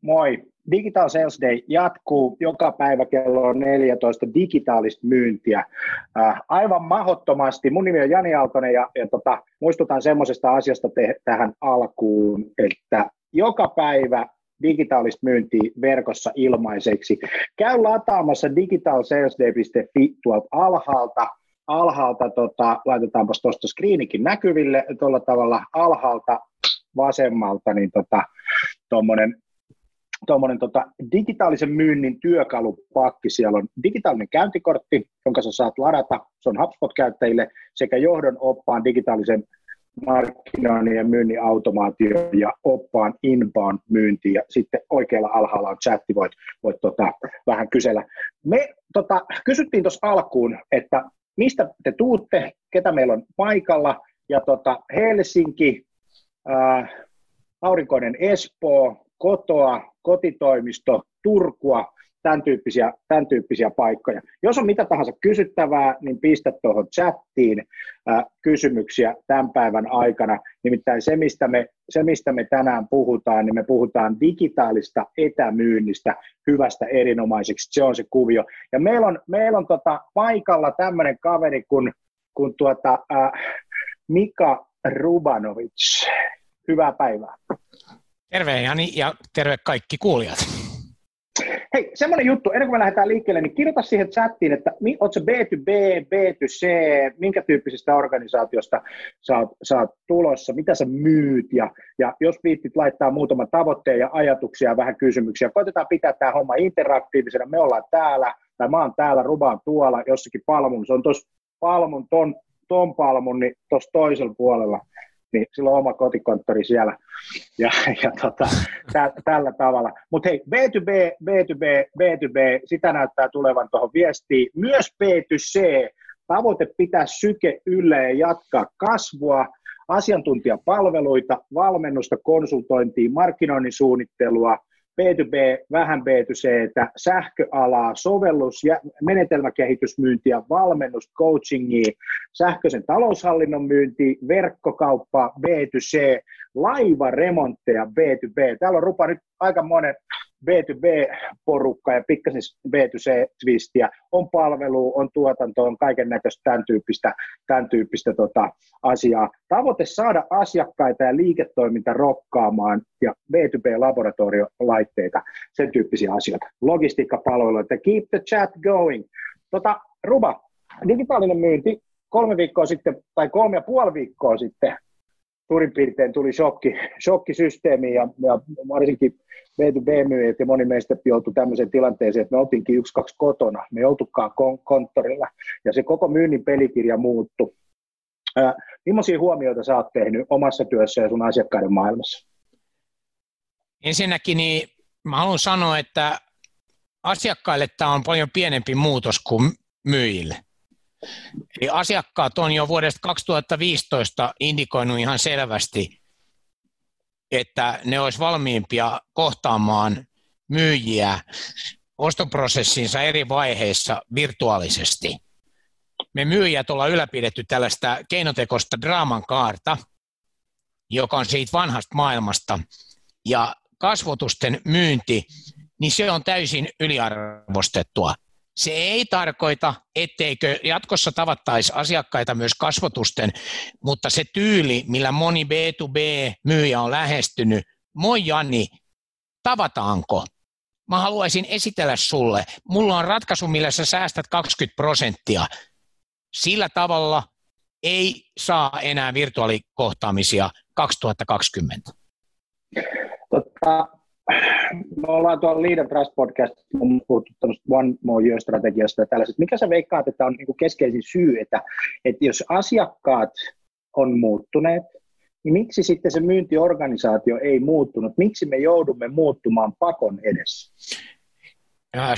Moi. Digital Sales Day jatkuu joka päivä kello 14 digitaalista myyntiä. Äh, aivan mahottomasti. Mun nimi on Jani Aaltonen ja, ja tota, muistutan semmoisesta asiasta te, tähän alkuun, että joka päivä digitaalista myyntiä verkossa ilmaiseksi. Käy lataamassa digitalsalesday.fi tuolta alhaalta. Alhaalta tota, laitetaanpas tuosta screenikin näkyville tuolla tavalla alhaalta vasemmalta, niin tota, tuommoinen tota, digitaalisen myynnin työkalupakki. Siellä on digitaalinen käyntikortti, jonka sä saat ladata. Se on HubSpot-käyttäjille sekä johdon oppaan digitaalisen markkinoinnin ja myynnin automaatio ja oppaan inbound myynti ja sitten oikealla alhaalla on chatti, voit, voit tota, vähän kysellä. Me tota, kysyttiin tuossa alkuun, että mistä te tuutte, ketä meillä on paikalla ja tota, Helsinki, ää, aurinkoinen Espoo, kotoa, kotitoimisto, Turkua, tämän tyyppisiä, tämän tyyppisiä paikkoja. Jos on mitä tahansa kysyttävää, niin pistä tuohon chattiin äh, kysymyksiä tämän päivän aikana. Nimittäin se mistä, me, se, mistä me tänään puhutaan, niin me puhutaan digitaalista etämyynnistä hyvästä erinomaiseksi. Se on se kuvio. Ja meillä on, meillä on tota paikalla tämmöinen kaveri kuin, kuin tuota, äh, Mika Rubanovic. Hyvää päivää. Terve Jani ja terve kaikki kuulijat. Hei, semmoinen juttu, ennen kuin me lähdetään liikkeelle, niin kirjoita siihen chattiin, että oletko se B2B, B2C, minkä tyyppisestä organisaatiosta sä oot, sä oot tulossa, mitä sä myyt, ja, ja jos viittit laittaa muutaman tavoitteen ja ajatuksia ja vähän kysymyksiä, koitetaan pitää tämä homma interaktiivisena, me ollaan täällä, tai mä oon täällä, Ruba on tuolla, jossakin Palmun, se on tuossa Palmun, ton, ton Palmun, niin tuossa toisella puolella, niin sillä on oma kotikonttori siellä ja, ja tota, tä, tällä tavalla. Mutta hei, B2B, B2B, B2B, sitä näyttää tulevan tuohon viestiin. Myös B2C, tavoite pitää syke yllä ja jatkaa kasvua, asiantuntijapalveluita, valmennusta, konsultointia, markkinoinnin suunnittelua, B2B, vähän B2C, sähköalaa, sovellus- ja menetelmäkehitysmyyntiä, valmennus, coachingia, sähköisen taloushallinnon myynti, verkkokauppa, B2C, laivaremontteja, B2B. Täällä on rupa nyt aika monen B2B-porukka ja pikkasen B2C-twistiä. On palvelu, on tuotanto, on kaiken näköistä tämän tyyppistä, tämän tyyppistä tota, asiaa. Tavoite saada asiakkaita ja liiketoiminta rokkaamaan ja B2B-laboratoriolaitteita, sen tyyppisiä asioita. Logistiikkapalveluita, keep the chat going. Tota, Ruba, digitaalinen myynti kolme viikkoa sitten, tai kolme ja puoli viikkoa sitten, suurin piirtein tuli shokki, shokkisysteemi ja, ja varsinkin B2B-myyjät ja moni meistä joutui tämmöiseen tilanteeseen, että me oltiinkin yksi, kaksi kotona, me joutukaan kon- konttorilla ja se koko myynnin pelikirja muuttui. Ää, millaisia huomioita sä oot tehnyt omassa työssä ja sun asiakkaiden maailmassa? Ensinnäkin niin mä haluan sanoa, että asiakkaille tämä on paljon pienempi muutos kuin myyjille. Eli asiakkaat on jo vuodesta 2015 indikoinut ihan selvästi, että ne olisi valmiimpia kohtaamaan myyjiä ostoprosessinsa eri vaiheissa virtuaalisesti. Me myyjät ollaan ylläpidetty tällaista keinotekoista draaman kaarta, joka on siitä vanhasta maailmasta, ja kasvotusten myynti, niin se on täysin yliarvostettua. Se ei tarkoita, etteikö jatkossa tavattaisi asiakkaita myös kasvotusten, mutta se tyyli, millä moni B2B-myyjä on lähestynyt, moi Janni, tavataanko? Mä haluaisin esitellä sulle, mulla on ratkaisu, millä sä säästät 20 prosenttia. Sillä tavalla ei saa enää virtuaalikohtaamisia 2020. Totta, me ollaan tuolla Leader Trust podcast on puhuttu One More Year-strategiasta ja tällaiset. Mikä sä veikkaat, että on niin keskeisin syy, että, että jos asiakkaat on muuttuneet, niin miksi sitten se myyntiorganisaatio ei muuttunut? Miksi me joudumme muuttumaan pakon edessä?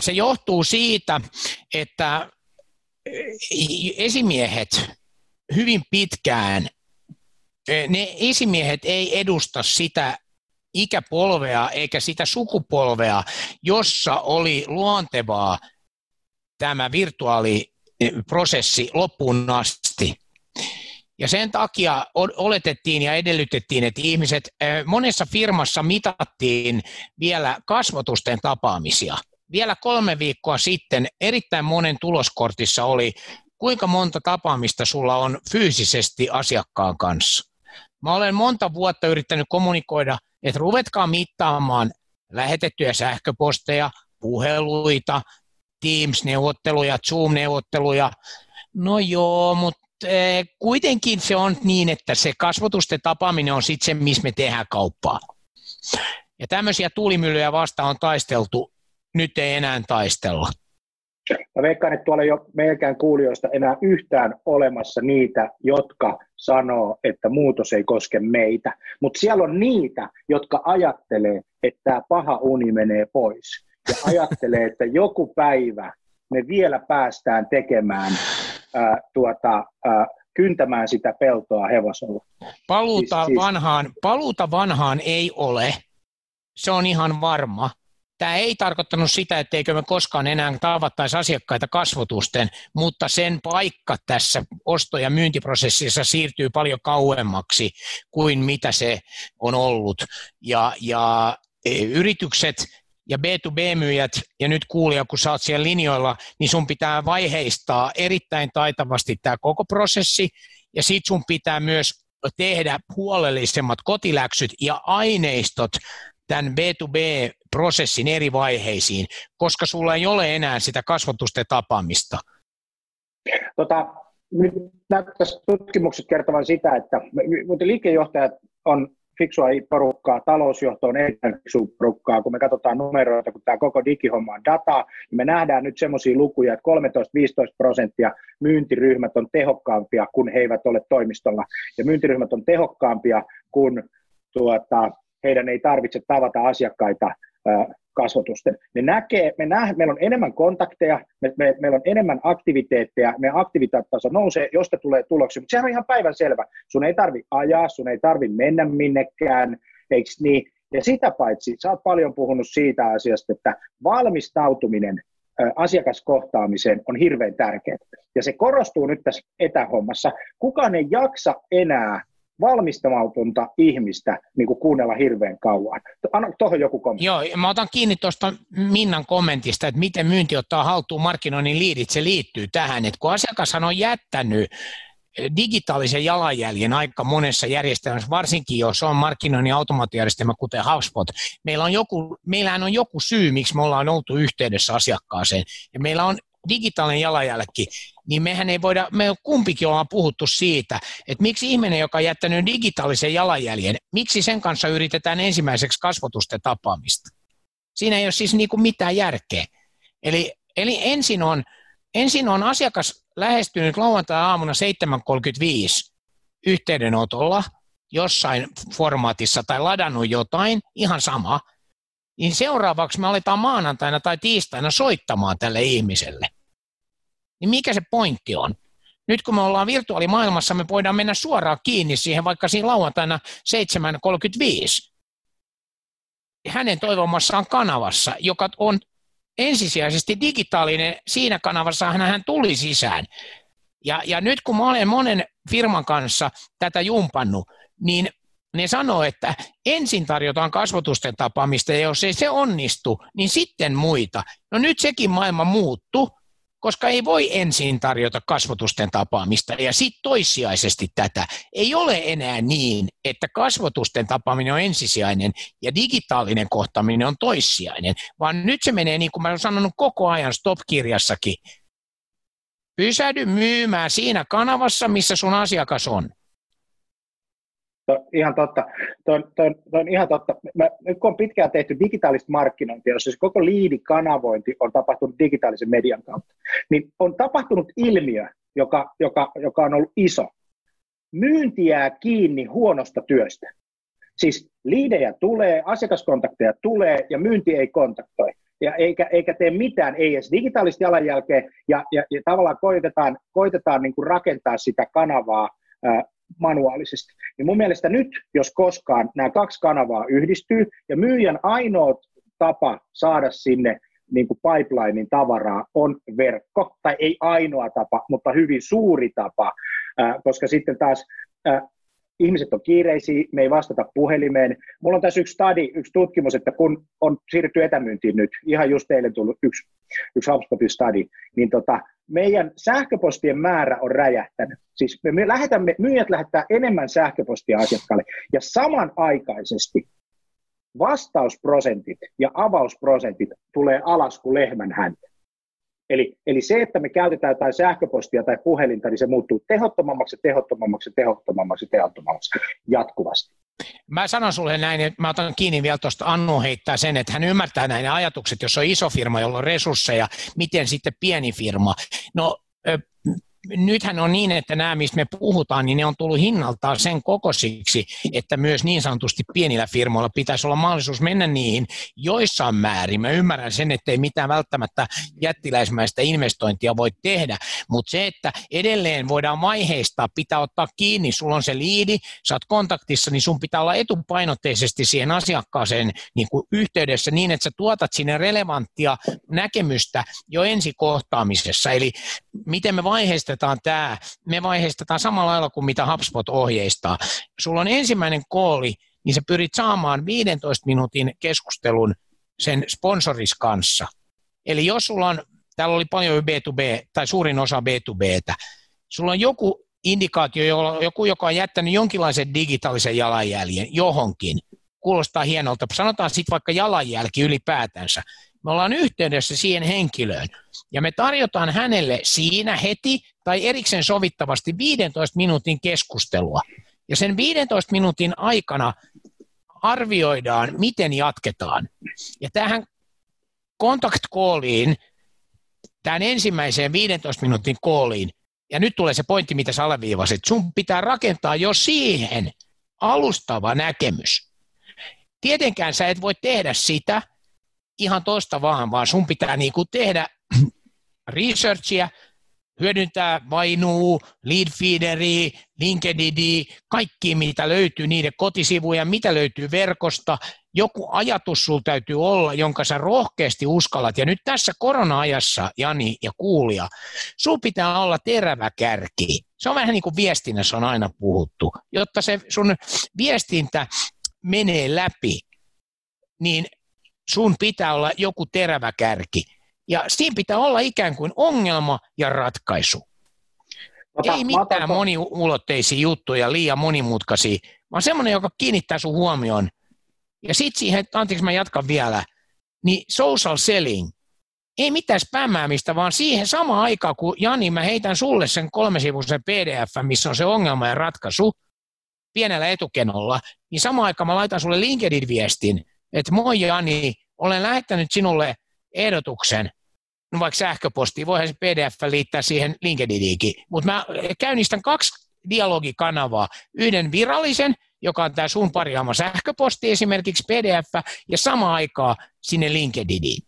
Se johtuu siitä, että esimiehet hyvin pitkään, ne esimiehet ei edusta sitä ikäpolvea eikä sitä sukupolvea, jossa oli luontevaa tämä virtuaaliprosessi loppuun asti. Ja sen takia oletettiin ja edellytettiin, että ihmiset, monessa firmassa mitattiin vielä kasvotusten tapaamisia. Vielä kolme viikkoa sitten erittäin monen tuloskortissa oli, kuinka monta tapaamista sulla on fyysisesti asiakkaan kanssa. Mä olen monta vuotta yrittänyt kommunikoida, että ruvetkaa mittaamaan lähetettyjä sähköposteja, puheluita, Teams-neuvotteluja, Zoom-neuvotteluja. No joo, mutta eh, kuitenkin se on niin, että se kasvotusten tapaaminen on sitten se, missä me tehdään kauppaa. Ja tämmöisiä tuulimyllyjä vastaan on taisteltu, nyt ei enää taistella. Mä veikkaan, että tuolla ei ole meilläkään kuulijoista enää yhtään olemassa niitä, jotka sanoo, että muutos ei koske meitä. Mutta siellä on niitä, jotka ajattelee, että tämä paha uni menee pois. Ja ajattelee, että joku päivä me vielä päästään tekemään ää, tuota, ää, kyntämään sitä peltoa hevosella. Paluuta, siis, siis... Vanhaan, paluuta vanhaan ei ole, se on ihan varma. Tämä ei tarkoittanut sitä, etteikö me koskaan enää tavattaisi asiakkaita kasvotusten, mutta sen paikka tässä osto- ja myyntiprosessissa siirtyy paljon kauemmaksi kuin mitä se on ollut. Ja, ja e, yritykset ja B2B-myyjät, ja nyt kuulija, kun sä oot siellä linjoilla, niin sun pitää vaiheistaa erittäin taitavasti tämä koko prosessi, ja sit sun pitää myös tehdä huolellisemmat kotiläksyt ja aineistot tämän B2B-prosessin eri vaiheisiin, koska sulla ei ole enää sitä kasvatusten tapaamista? Tota, nyt näyttäisi tutkimukset kertovan sitä, että mutta liikejohtajat on fiksua porukkaa, talousjohto on erittäin fiksua porukkaa, kun me katsotaan numeroita, kun tämä koko digihomma on dataa, niin me nähdään nyt semmoisia lukuja, että 13-15 prosenttia myyntiryhmät on tehokkaampia, kun he eivät ole toimistolla, ja myyntiryhmät on tehokkaampia, kun tuota, heidän ei tarvitse tavata asiakkaita kasvotusten. Me näkee, me nähdään, meillä on enemmän kontakteja, me, me, meillä on enemmän aktiviteetteja, meidän aktiviteettitaso nousee, josta tulee tuloksia, mutta sehän on ihan päivän selvä. Sun ei tarvi ajaa, sun ei tarvi mennä minnekään, eikö niin? Ja sitä paitsi, sä oot paljon puhunut siitä asiasta, että valmistautuminen asiakaskohtaamiseen on hirveän tärkeää. Ja se korostuu nyt tässä etähommassa. Kukaan ei jaksa enää valmistamautunta ihmistä niin kuin kuunnella hirveän kauan. Anna tuohon joku kommentti. Joo, mä otan kiinni tuosta Minnan kommentista, että miten myynti ottaa haltuun markkinoinnin liidit, se liittyy tähän, että kun asiakashan on jättänyt digitaalisen jalanjäljen aika monessa järjestelmässä, varsinkin jos on markkinoinnin automaatiojärjestelmä, kuten HubSpot. Meillä on joku, meillähän on joku syy, miksi me ollaan oltu yhteydessä asiakkaaseen, ja meillä on digitaalinen jalanjälki, niin mehän ei voida, me kumpikin ollaan puhuttu siitä, että miksi ihminen, joka on jättänyt digitaalisen jalanjäljen, miksi sen kanssa yritetään ensimmäiseksi kasvotusten tapaamista. Siinä ei ole siis niin kuin mitään järkeä. Eli, eli ensin, on, ensin on asiakas lähestynyt lauantai-aamuna 7.35 yhteydenotolla jossain formaatissa tai ladannut jotain, ihan sama, niin seuraavaksi me aletaan maanantaina tai tiistaina soittamaan tälle ihmiselle. Niin mikä se pointti on? Nyt kun me ollaan virtuaalimaailmassa, me voidaan mennä suoraan kiinni siihen vaikka siinä lauantaina 7.35. Hänen toivomassaan kanavassa, joka on ensisijaisesti digitaalinen, siinä kanavassa hän tuli sisään. Ja, ja nyt kun mä olen monen firman kanssa tätä jumpannut, niin ne sanoo, että ensin tarjotaan kasvotusten tapaamista, ja jos ei se onnistu, niin sitten muita. No nyt sekin maailma muuttuu, koska ei voi ensin tarjota kasvotusten tapaamista ja sitten toissijaisesti tätä. Ei ole enää niin, että kasvotusten tapaaminen on ensisijainen ja digitaalinen kohtaaminen on toissijainen, vaan nyt se menee niin kuin mä olen sanonut koko ajan Stop-kirjassakin. Pysähdy myymään siinä kanavassa, missä sun asiakas on. To, ihan totta. To, to, to on ihan totta. Mä, nyt kun on pitkään tehty digitaalista markkinointia, jossa se koko liidikanavointi on tapahtunut digitaalisen median kautta, niin on tapahtunut ilmiö, joka, joka, joka on ollut iso. Myynti jää kiinni huonosta työstä. Siis liidejä tulee, asiakaskontakteja tulee ja myynti ei kontaktoi. Ja eikä, eikä tee mitään, ei edes digitaalista jalanjälkeä, ja, ja, ja tavallaan koitetaan, koitetaan niin kuin rakentaa sitä kanavaa manuaalisesti. Niin mun mielestä nyt, jos koskaan, nämä kaksi kanavaa yhdistyy, ja myyjän ainoa tapa saada sinne niin kuin pipelinein tavaraa on verkko, tai ei ainoa tapa, mutta hyvin suuri tapa. koska sitten taas ihmiset on kiireisiä, me ei vastata puhelimeen. Mulla on tässä yksi study, yksi tutkimus, että kun on siirrytty etämyyntiin nyt, ihan just teille tullut yksi, yksi HubSpotin study, niin tota, meidän sähköpostien määrä on räjähtänyt. Siis me, me lähetämme, myyjät lähettää enemmän sähköpostia asiakkaalle, ja samanaikaisesti vastausprosentit ja avausprosentit tulee alas kuin lehmän häntä. Eli, eli se, että me käytetään jotain sähköpostia tai puhelinta, niin se muuttuu tehottomammaksi, tehottomammaksi, tehottomammaksi, tehottomammaksi jatkuvasti. Mä sanon sulle näin, että mä otan kiinni vielä tuosta Annu heittää sen, että hän ymmärtää näin ajatukset, jos on iso firma, jolla on resursseja, miten sitten pieni firma. No nythän on niin, että nämä, mistä me puhutaan, niin ne on tullut hinnaltaan sen kokoisiksi, että myös niin sanotusti pienillä firmoilla pitäisi olla mahdollisuus mennä niihin joissain määrin. Mä ymmärrän sen, että ei mitään välttämättä jättiläismäistä investointia voi tehdä, mutta se, että edelleen voidaan vaiheistaa, pitää ottaa kiinni, sulla on se liidi, sä oot kontaktissa, niin sun pitää olla etupainotteisesti siihen asiakkaaseen niin kuin yhteydessä niin, että sä tuotat sinne relevanttia näkemystä jo ensikohtaamisessa. Eli miten me vaiheistetaan tämä? Me vaiheistetaan samalla lailla kuin mitä HubSpot ohjeistaa. Sulla on ensimmäinen kooli, niin sä pyrit saamaan 15 minuutin keskustelun sen sponsoris kanssa. Eli jos sulla on, täällä oli paljon B2B, tai suurin osa B2Btä, sulla on joku indikaatio, joku, joka on jättänyt jonkinlaisen digitaalisen jalanjäljen johonkin, kuulostaa hienolta, sanotaan sitten vaikka jalanjälki ylipäätänsä, me ollaan yhteydessä siihen henkilöön ja me tarjotaan hänelle siinä heti tai erikseen sovittavasti 15 minuutin keskustelua. Ja sen 15 minuutin aikana arvioidaan, miten jatketaan. Ja tähän contact calliin, tämän ensimmäiseen 15 minuutin calliin, ja nyt tulee se pointti, mitä sä alleviivasit, sun pitää rakentaa jo siihen alustava näkemys. Tietenkään sä et voi tehdä sitä, ihan tosta vaan, vaan sun pitää niinku tehdä researchia, hyödyntää Vainuu, Leadfeederi, LinkedIn, kaikki mitä löytyy niiden kotisivuja, mitä löytyy verkosta, joku ajatus sulla täytyy olla, jonka sä rohkeasti uskallat. Ja nyt tässä korona-ajassa, Jani ja kuulija, sun pitää olla terävä kärki. Se on vähän niin kuin viestinnässä on aina puhuttu. Jotta se sun viestintä menee läpi, niin sun pitää olla joku terävä kärki. Ja siinä pitää olla ikään kuin ongelma ja ratkaisu. Ota, Ei mitään otan... moniulotteisia juttuja, liian monimutkaisia, vaan semmoinen, joka kiinnittää sun huomioon. Ja sitten siihen, anteeksi mä jatkan vielä, niin social selling, ei mitään spämmäämistä, vaan siihen samaan aikaan, kun Jani, mä heitän sulle sen kolmesivuisen pdf, missä on se ongelma ja ratkaisu, pienellä etukenolla, niin samaan aikaan mä laitan sulle LinkedIn-viestin, että moi Jani, olen lähettänyt sinulle ehdotuksen, no vaikka sähköpostiin, voihan se PDF liittää siihen LinkedIniinkin, mutta mä käynnistän kaksi dialogikanavaa, yhden virallisen, joka on tämä sun parjaama sähköposti esimerkiksi PDF, ja sama aikaa sinne LinkedIniin.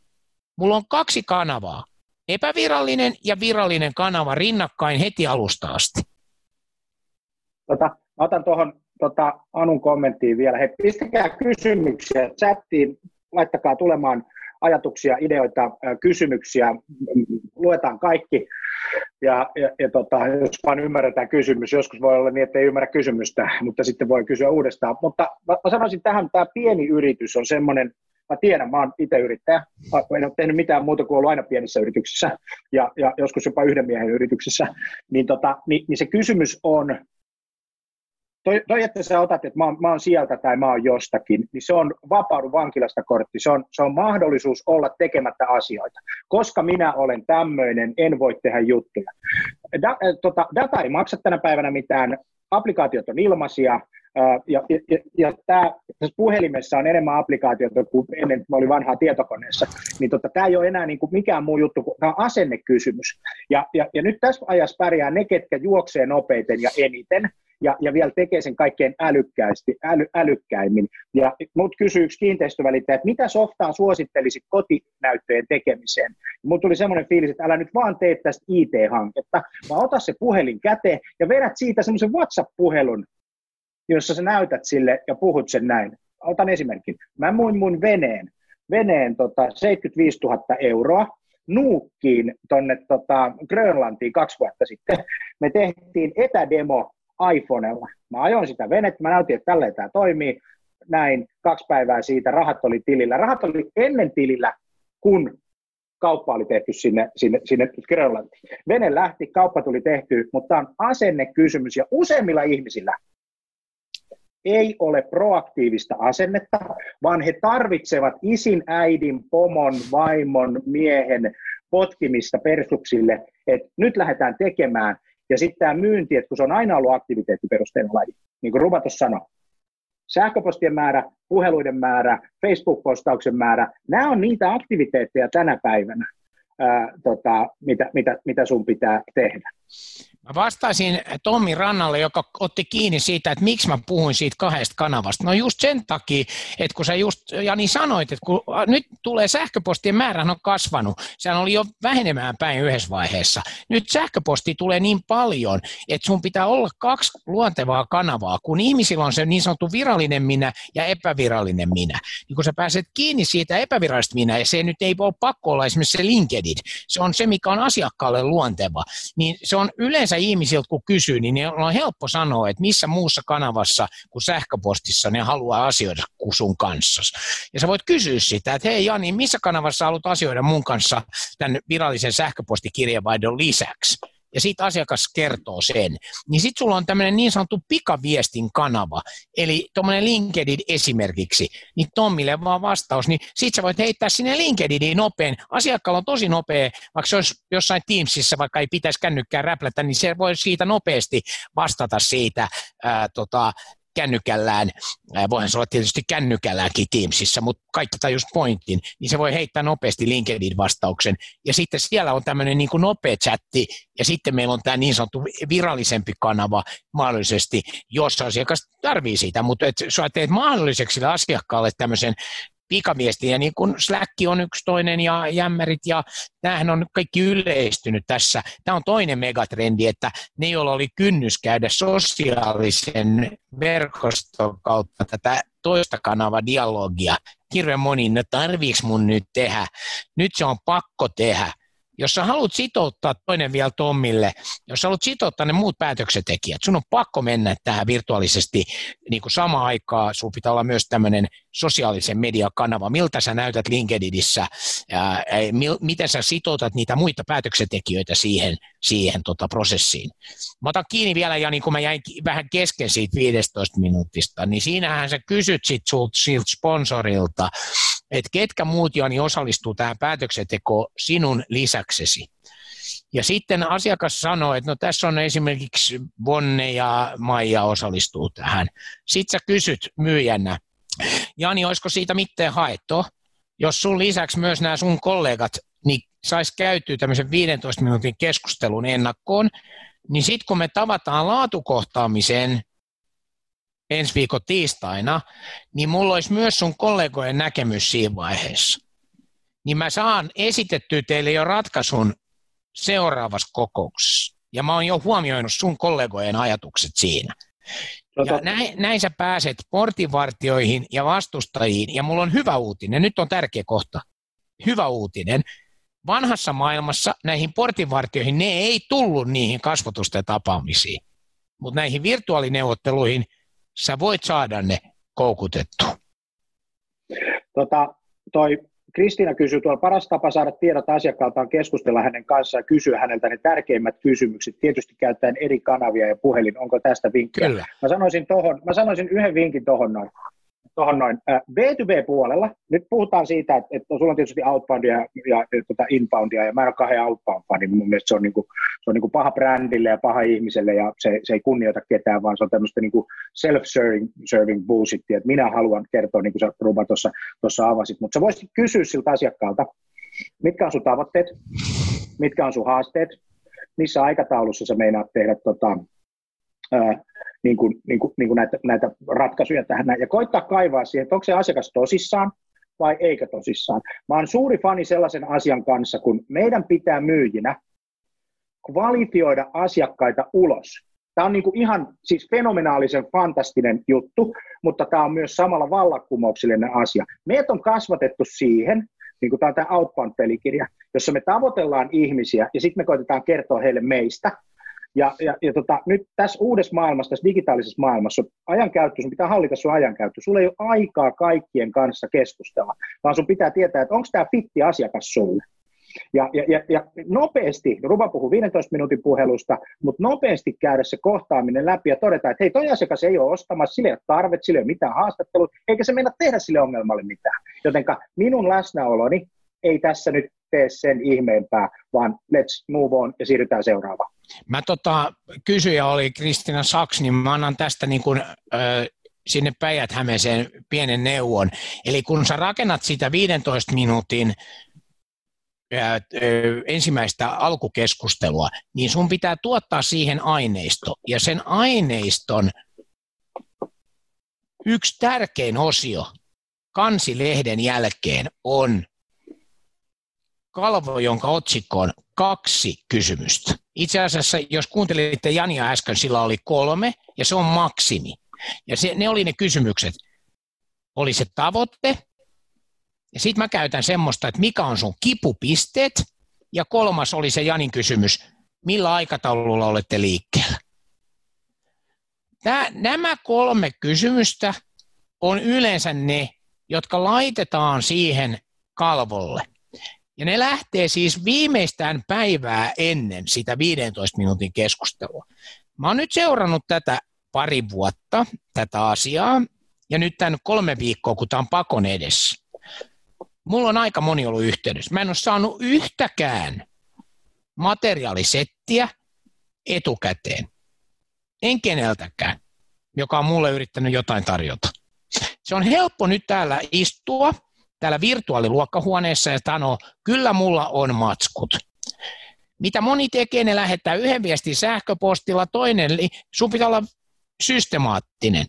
Mulla on kaksi kanavaa, epävirallinen ja virallinen kanava rinnakkain heti alusta asti. Tota, mä otan tuohon tota Anun kommenttiin vielä. He pistäkää kysymyksiä chattiin, laittakaa tulemaan ajatuksia, ideoita, kysymyksiä, luetaan kaikki. Ja, ja, ja tota, jos vaan ymmärretään kysymys, joskus voi olla niin, että ei ymmärrä kysymystä, mutta sitten voi kysyä uudestaan. Mutta mä, mä sanoisin tähän, tämä pieni yritys on semmoinen, mä tiedän, mä oon itse yrittäjä, en ole tehnyt mitään muuta kuin ollut aina pienissä yrityksissä ja, ja joskus jopa yhden miehen yrityksissä, niin, tota, niin, niin se kysymys on, toi, toi, että sä otat, että mä oon, mä oon sieltä tai mä oon jostakin, niin se on vapaudu vankilasta kortti. Se on, se on mahdollisuus olla tekemättä asioita. Koska minä olen tämmöinen, en voi tehdä juttuja. Da, äh, tota, data ei maksa tänä päivänä mitään, applikaatiot on ilmaisia, ja, ja, ja tämä, tässä puhelimessa on enemmän applikaatioita kuin ennen mä olin vanhaa tietokoneessa, niin tota, tämä ei ole enää niin kuin mikään muu juttu, kuin tämä on asennekysymys. Ja, ja, ja nyt tässä ajassa pärjää ne, ketkä juoksee nopeiten ja eniten, ja, ja vielä tekee sen kaikkein älykkäästi, äly, älykkäimmin. Ja mut kysyy yksi kiinteistövälittäjä, että mitä softaa suosittelisit kotinäyttöjen tekemiseen? Mulla tuli semmoinen fiilis, että älä nyt vaan tee tästä IT-hanketta, vaan ota se puhelin käteen ja vedät siitä semmoisen WhatsApp-puhelun, jossa sä näytät sille ja puhut sen näin. Otan esimerkin. Mä muin mun veneen, veneen tota 75 000 euroa, Nuukkiin tuonne tota, Grönlantiin kaksi vuotta sitten. Me tehtiin etädemo iPhonella. Mä ajoin sitä venettä, mä näytin, että tälleen tämä toimii. Näin kaksi päivää siitä, rahat oli tilillä. Rahat oli ennen tilillä, kun kauppa oli tehty sinne, sinne, sinne Grönlantiin. Vene lähti, kauppa tuli tehty, mutta tämä on asennekysymys ja useimmilla ihmisillä ei ole proaktiivista asennetta, vaan he tarvitsevat isin, äidin, pomon, vaimon, miehen potkimista persuksille, että nyt lähdetään tekemään. Ja sitten tämä myynti, että kun se on aina ollut aktiviteettiperusteinen laji, niin kuin Rubatos sanoi, sähköpostien määrä, puheluiden määrä, Facebook-postauksen määrä, nämä on niitä aktiviteetteja tänä päivänä, ää, tota, mitä, mitä, mitä sun pitää tehdä. Mä vastaisin Tommi Rannalle, joka otti kiinni siitä, että miksi mä puhuin siitä kahdesta kanavasta. No just sen takia, että kun sä just, Jani sanoit, että kun nyt tulee sähköpostien määrä on kasvanut, sehän oli jo vähenemään päin yhdessä vaiheessa. Nyt sähköposti tulee niin paljon, että sun pitää olla kaksi luontevaa kanavaa, kun ihmisillä on se niin sanottu virallinen minä ja epävirallinen minä. Niin kun sä pääset kiinni siitä epävirallisesta minä, ja se nyt ei ole pakko olla esimerkiksi se LinkedIn, se on se, mikä on asiakkaalle luonteva, niin se on yleensä ihmisiltä, kun kysyy, niin on helppo sanoa, että missä muussa kanavassa kuin sähköpostissa ne haluaa asioida kuin sun kanssa. Ja sä voit kysyä sitä, että hei Jani, missä kanavassa haluat asioida mun kanssa tämän virallisen sähköpostikirjeenvaihdon lisäksi? Ja sitten asiakas kertoo sen, niin sitten sulla on tämmöinen niin sanottu pikaviestin kanava, eli tuommoinen LinkedIn esimerkiksi, niin Tommille vaan vastaus, niin sitten sä voit heittää sinne LinkedIniin nopein. Asiakkaalla on tosi nopea, vaikka se olisi jossain Teamsissa, vaikka ei pitäisi kännykkää räplätä, niin se voi siitä nopeasti vastata siitä ää, tota, kännykällään, voihan se olla tietysti kännykälläänkin Teamsissa, mutta kaikki tajus pointin, niin se voi heittää nopeasti LinkedIn-vastauksen. Ja sitten siellä on tämmöinen niin kuin nopea chatti, ja sitten meillä on tämä niin sanottu virallisempi kanava mahdollisesti, jos asiakas tarvii sitä, mutta et sä teet mahdolliseksi sille asiakkaalle tämmöisen pikaviesti, ja niin kuin Slack on yksi toinen, ja jämmärit, ja tämähän on kaikki yleistynyt tässä. Tämä on toinen megatrendi, että ne, joilla oli kynnys käydä sosiaalisen verkoston kautta tätä toista kanavaa dialogia, hirveän moni, no tarviiks mun nyt tehdä? Nyt se on pakko tehdä. Jos sä haluat sitouttaa toinen vielä Tommille, jos sä haluat sitouttaa ne muut päätöksentekijät, sun on pakko mennä tähän virtuaalisesti niin kuin samaan aikaan, sun pitää olla myös tämmöinen sosiaalisen mediakanava, miltä sä näytät LinkedInissä, ja, mil, miten sä sitoutat niitä muita päätöksentekijöitä siihen, siihen tota prosessiin. Mä otan kiinni vielä, ja niin kun mä jäin vähän kesken siitä 15 minuutista, niin siinähän sä kysyt sit sulta, sponsorilta, että ketkä muut Jani osallistuu tähän päätöksentekoon sinun lisäksesi. Ja sitten asiakas sanoo, että no tässä on esimerkiksi Bonne ja Maija osallistuu tähän. Sitten sä kysyt myyjänä, Jani, olisiko siitä mitään haettu? Jos sun lisäksi myös nämä sun kollegat niin sais käytyä tämmöisen 15 minuutin keskustelun ennakkoon, niin sitten kun me tavataan laatukohtaamiseen ensi viikon tiistaina, niin mulla olisi myös sun kollegojen näkemys siinä vaiheessa. Niin mä saan esitettyä teille jo ratkaisun seuraavassa kokouksessa. Ja mä oon jo huomioinut sun kollegojen ajatukset siinä. Ja näin, näin sä pääset portinvartioihin ja vastustajiin, ja mulla on hyvä uutinen, nyt on tärkeä kohta. Hyvä uutinen. Vanhassa maailmassa näihin portinvartioihin ne ei tullut niihin kasvotusten tapaamisiin, mutta näihin virtuaalineuvotteluihin – sä voit saada ne koukutettu. Tota, toi Kristiina kysyy, tuolla paras tapa saada tiedot asiakkaalta on keskustella hänen kanssaan ja kysyä häneltä ne tärkeimmät kysymykset, tietysti käyttäen eri kanavia ja puhelin. Onko tästä vinkkiä? Kyllä. Mä sanoisin, tohon, mä sanoisin yhden vinkin tuohon noin tuohon noin. B2B-puolella, nyt puhutaan siitä, että, että sulla on tietysti outboundia ja, ja, tota inboundia, ja mä en ole kahden outbound niin mun mielestä se on, niinku, se on niinku paha brändille ja paha ihmiselle, ja se, se ei kunnioita ketään, vaan se on tämmöistä niinku self-serving bullshittia, että minä haluan kertoa, niin kuin sä Ruba tuossa avasit, mutta sä voisit kysyä siltä asiakkaalta, mitkä on sun tavoitteet, mitkä on sun haasteet, missä aikataulussa sä meinaat tehdä tota, ää, niin kuin, niin kuin, niin kuin näitä, näitä ratkaisuja tähän. Ja koittaa kaivaa siihen, että onko se asiakas tosissaan vai eikö tosissaan. Mä oon suuri fani sellaisen asian kanssa, kun meidän pitää myyjinä kvalifioida asiakkaita ulos. Tämä on niin kuin ihan siis fenomenaalisen fantastinen juttu, mutta tämä on myös samalla vallankumouksellinen asia. Meidät on kasvatettu siihen, niin kuin tämä on tämä Outbound-pelikirja, jossa me tavoitellaan ihmisiä ja sitten me koitetaan kertoa heille meistä. Ja, ja, ja tota, nyt tässä uudessa maailmassa, tässä digitaalisessa maailmassa, ajankäyttö, sun pitää hallita sun ajankäyttö. Sulla ei ole aikaa kaikkien kanssa keskustella, vaan sun pitää tietää, että onko tämä fitti asiakas sulle. Ja, ja, ja, ja nopeasti, Ruva puhuu 15 minuutin puhelusta, mutta nopeasti käydä se kohtaaminen läpi ja todeta, että hei, toi asiakas ei ole ostamassa, sille ei ole tarvet, sille ei ole mitään haastattelua, eikä se mennä tehdä sille ongelmalle mitään. Jotenka minun läsnäoloni ei tässä nyt tee sen ihmeempää, vaan let's move on ja siirrytään seuraavaan. Mä tota, kysyjä oli Kristina Saks, niin mä annan tästä niin kuin, ö, sinne Päijät-Hämeeseen pienen neuvon. Eli kun sä rakennat sitä 15 minuutin ensimmäistä alkukeskustelua, niin sun pitää tuottaa siihen aineisto. Ja sen aineiston yksi tärkein osio kansilehden jälkeen on kalvo, jonka otsikko on kaksi kysymystä. Itse asiassa, jos kuuntelitte Jania äsken, sillä oli kolme, ja se on maksimi. Ja se, ne oli ne kysymykset. Oli se tavoite, ja sitten mä käytän semmoista, että mikä on sun kipupisteet, ja kolmas oli se Janin kysymys, millä aikataululla olette liikkeellä. Tää, nämä kolme kysymystä on yleensä ne, jotka laitetaan siihen kalvolle. Ja ne lähtee siis viimeistään päivää ennen sitä 15 minuutin keskustelua. Mä oon nyt seurannut tätä pari vuotta, tätä asiaa, ja nyt tämän kolme viikkoa, kun tämä on pakon edessä mulla on aika moni ollut yhteydessä. Mä en ole saanut yhtäkään materiaalisettiä etukäteen. En keneltäkään, joka on mulle yrittänyt jotain tarjota. Se on helppo nyt täällä istua, täällä virtuaaliluokkahuoneessa ja sanoa, kyllä mulla on matskut. Mitä moni tekee, ne lähettää yhden viestin sähköpostilla, toinen, sun pitää olla systemaattinen.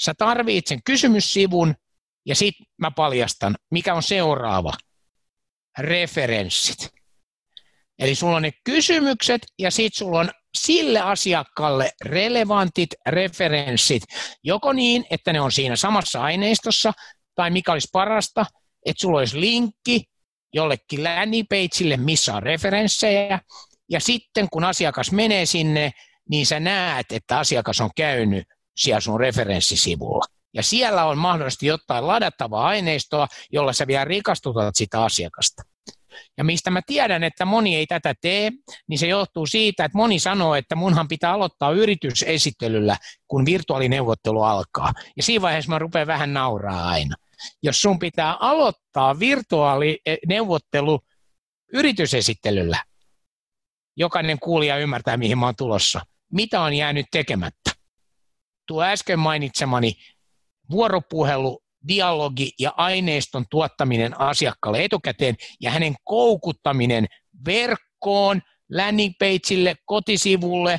Sä tarvitset sen kysymyssivun, ja sitten mä paljastan, mikä on seuraava. Referenssit. Eli sulla on ne kysymykset ja sitten sulla on sille asiakkaalle relevantit referenssit, joko niin, että ne on siinä samassa aineistossa, tai mikä olisi parasta, että sulla olisi linkki jollekin landingpageille, missä on referenssejä, ja sitten kun asiakas menee sinne, niin sä näet, että asiakas on käynyt siellä sun referenssisivulla. Ja siellä on mahdollisesti jotain ladattavaa aineistoa, jolla sä vielä rikastutat sitä asiakasta. Ja mistä mä tiedän, että moni ei tätä tee, niin se johtuu siitä, että moni sanoo, että munhan pitää aloittaa yritysesittelyllä, kun virtuaalineuvottelu alkaa. Ja siinä vaiheessa mä rupean vähän nauraa aina. Jos sun pitää aloittaa virtuaalineuvottelu yritysesittelyllä, jokainen kuulija ymmärtää, mihin mä oon tulossa. Mitä on jäänyt tekemättä? Tuo äsken mainitsemani vuoropuhelu, dialogi ja aineiston tuottaminen asiakkaalle etukäteen ja hänen koukuttaminen verkkoon, landing pageille, kotisivulle,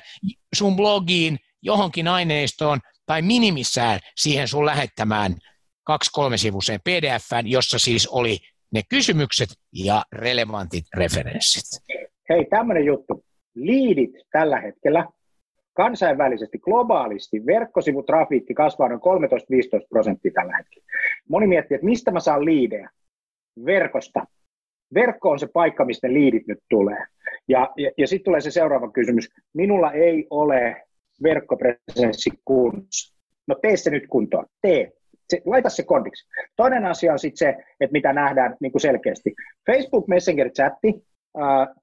sun blogiin, johonkin aineistoon tai minimissään siihen sun lähettämään kaksi-kolme sivuiseen pdf jossa siis oli ne kysymykset ja relevantit referenssit. Hei, tämmöinen juttu. Liidit tällä hetkellä kansainvälisesti, globaalisti verkkosivutrafiikki kasvaa noin 13-15 prosenttia tällä hetkellä. Moni miettii, että mistä mä saan liidejä? Verkosta. Verkko on se paikka, mistä liidit nyt tulee. Ja, ja, ja sitten tulee se seuraava kysymys. Minulla ei ole verkkopresenssi kunnossa. No tee se nyt kuntoon. Tee. Se, laita se kondiksi. Toinen asia on sitten se, että mitä nähdään niin kuin selkeästi. Facebook Messenger-chatti,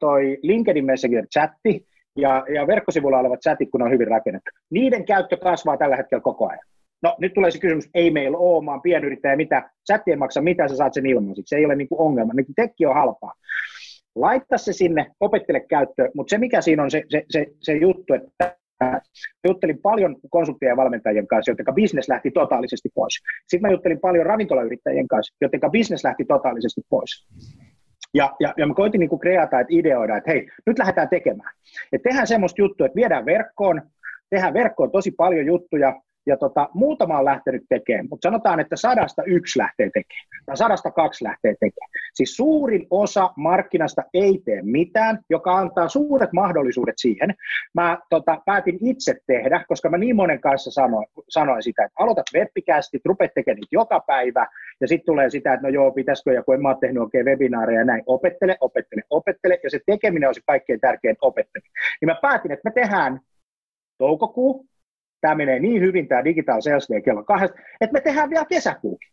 toi LinkedIn Messenger-chatti, ja, ja verkkosivulla olevat chatit, kun on hyvin rakennettu. Niiden käyttö kasvaa tällä hetkellä koko ajan. No nyt tulee se kysymys, ei meillä ole, mä oon pienyrittäjä, mitä, chatti ei maksa mitä, sä saat sen ilmaisiksi, se ei ole niinku ongelma, niin tekki on halpaa. Laita se sinne, opettele käyttöön, mutta se mikä siinä on se, se, se, se juttu, että juttelin paljon konsulttien ja valmentajien kanssa, joiden bisnes lähti totaalisesti pois. Sitten mä juttelin paljon ravintolayrittäjien kanssa, joiden bisnes lähti totaalisesti pois. Ja, ja, ja mä koitin niin kuin kreata, että ideoida, että hei, nyt lähdetään tekemään. Et tehdään semmoista juttua, että viedään verkkoon, tehdään verkkoon tosi paljon juttuja, ja tota, muutama on lähtenyt tekemään, mutta sanotaan, että sadasta yksi lähtee tekemään, tai sadasta kaksi lähtee tekemään. Siis suurin osa markkinasta ei tee mitään, joka antaa suuret mahdollisuudet siihen. Mä tota, päätin itse tehdä, koska mä niin monen kanssa sanoin, sanoin sitä, että aloitat webbikästi, rupeat tekemään niitä joka päivä, ja sitten tulee sitä, että no joo, pitäisikö, ja kun en mä ole tehnyt oikein webinaareja ja näin, opettele, opettele, opettele, ja se tekeminen on se kaikkein tärkein opettaminen. Niin mä päätin, että me tehdään toukokuu, tämä menee niin hyvin, tämä Digital Sales Day kello kahdesta, että me tehdään vielä kesäkuukin.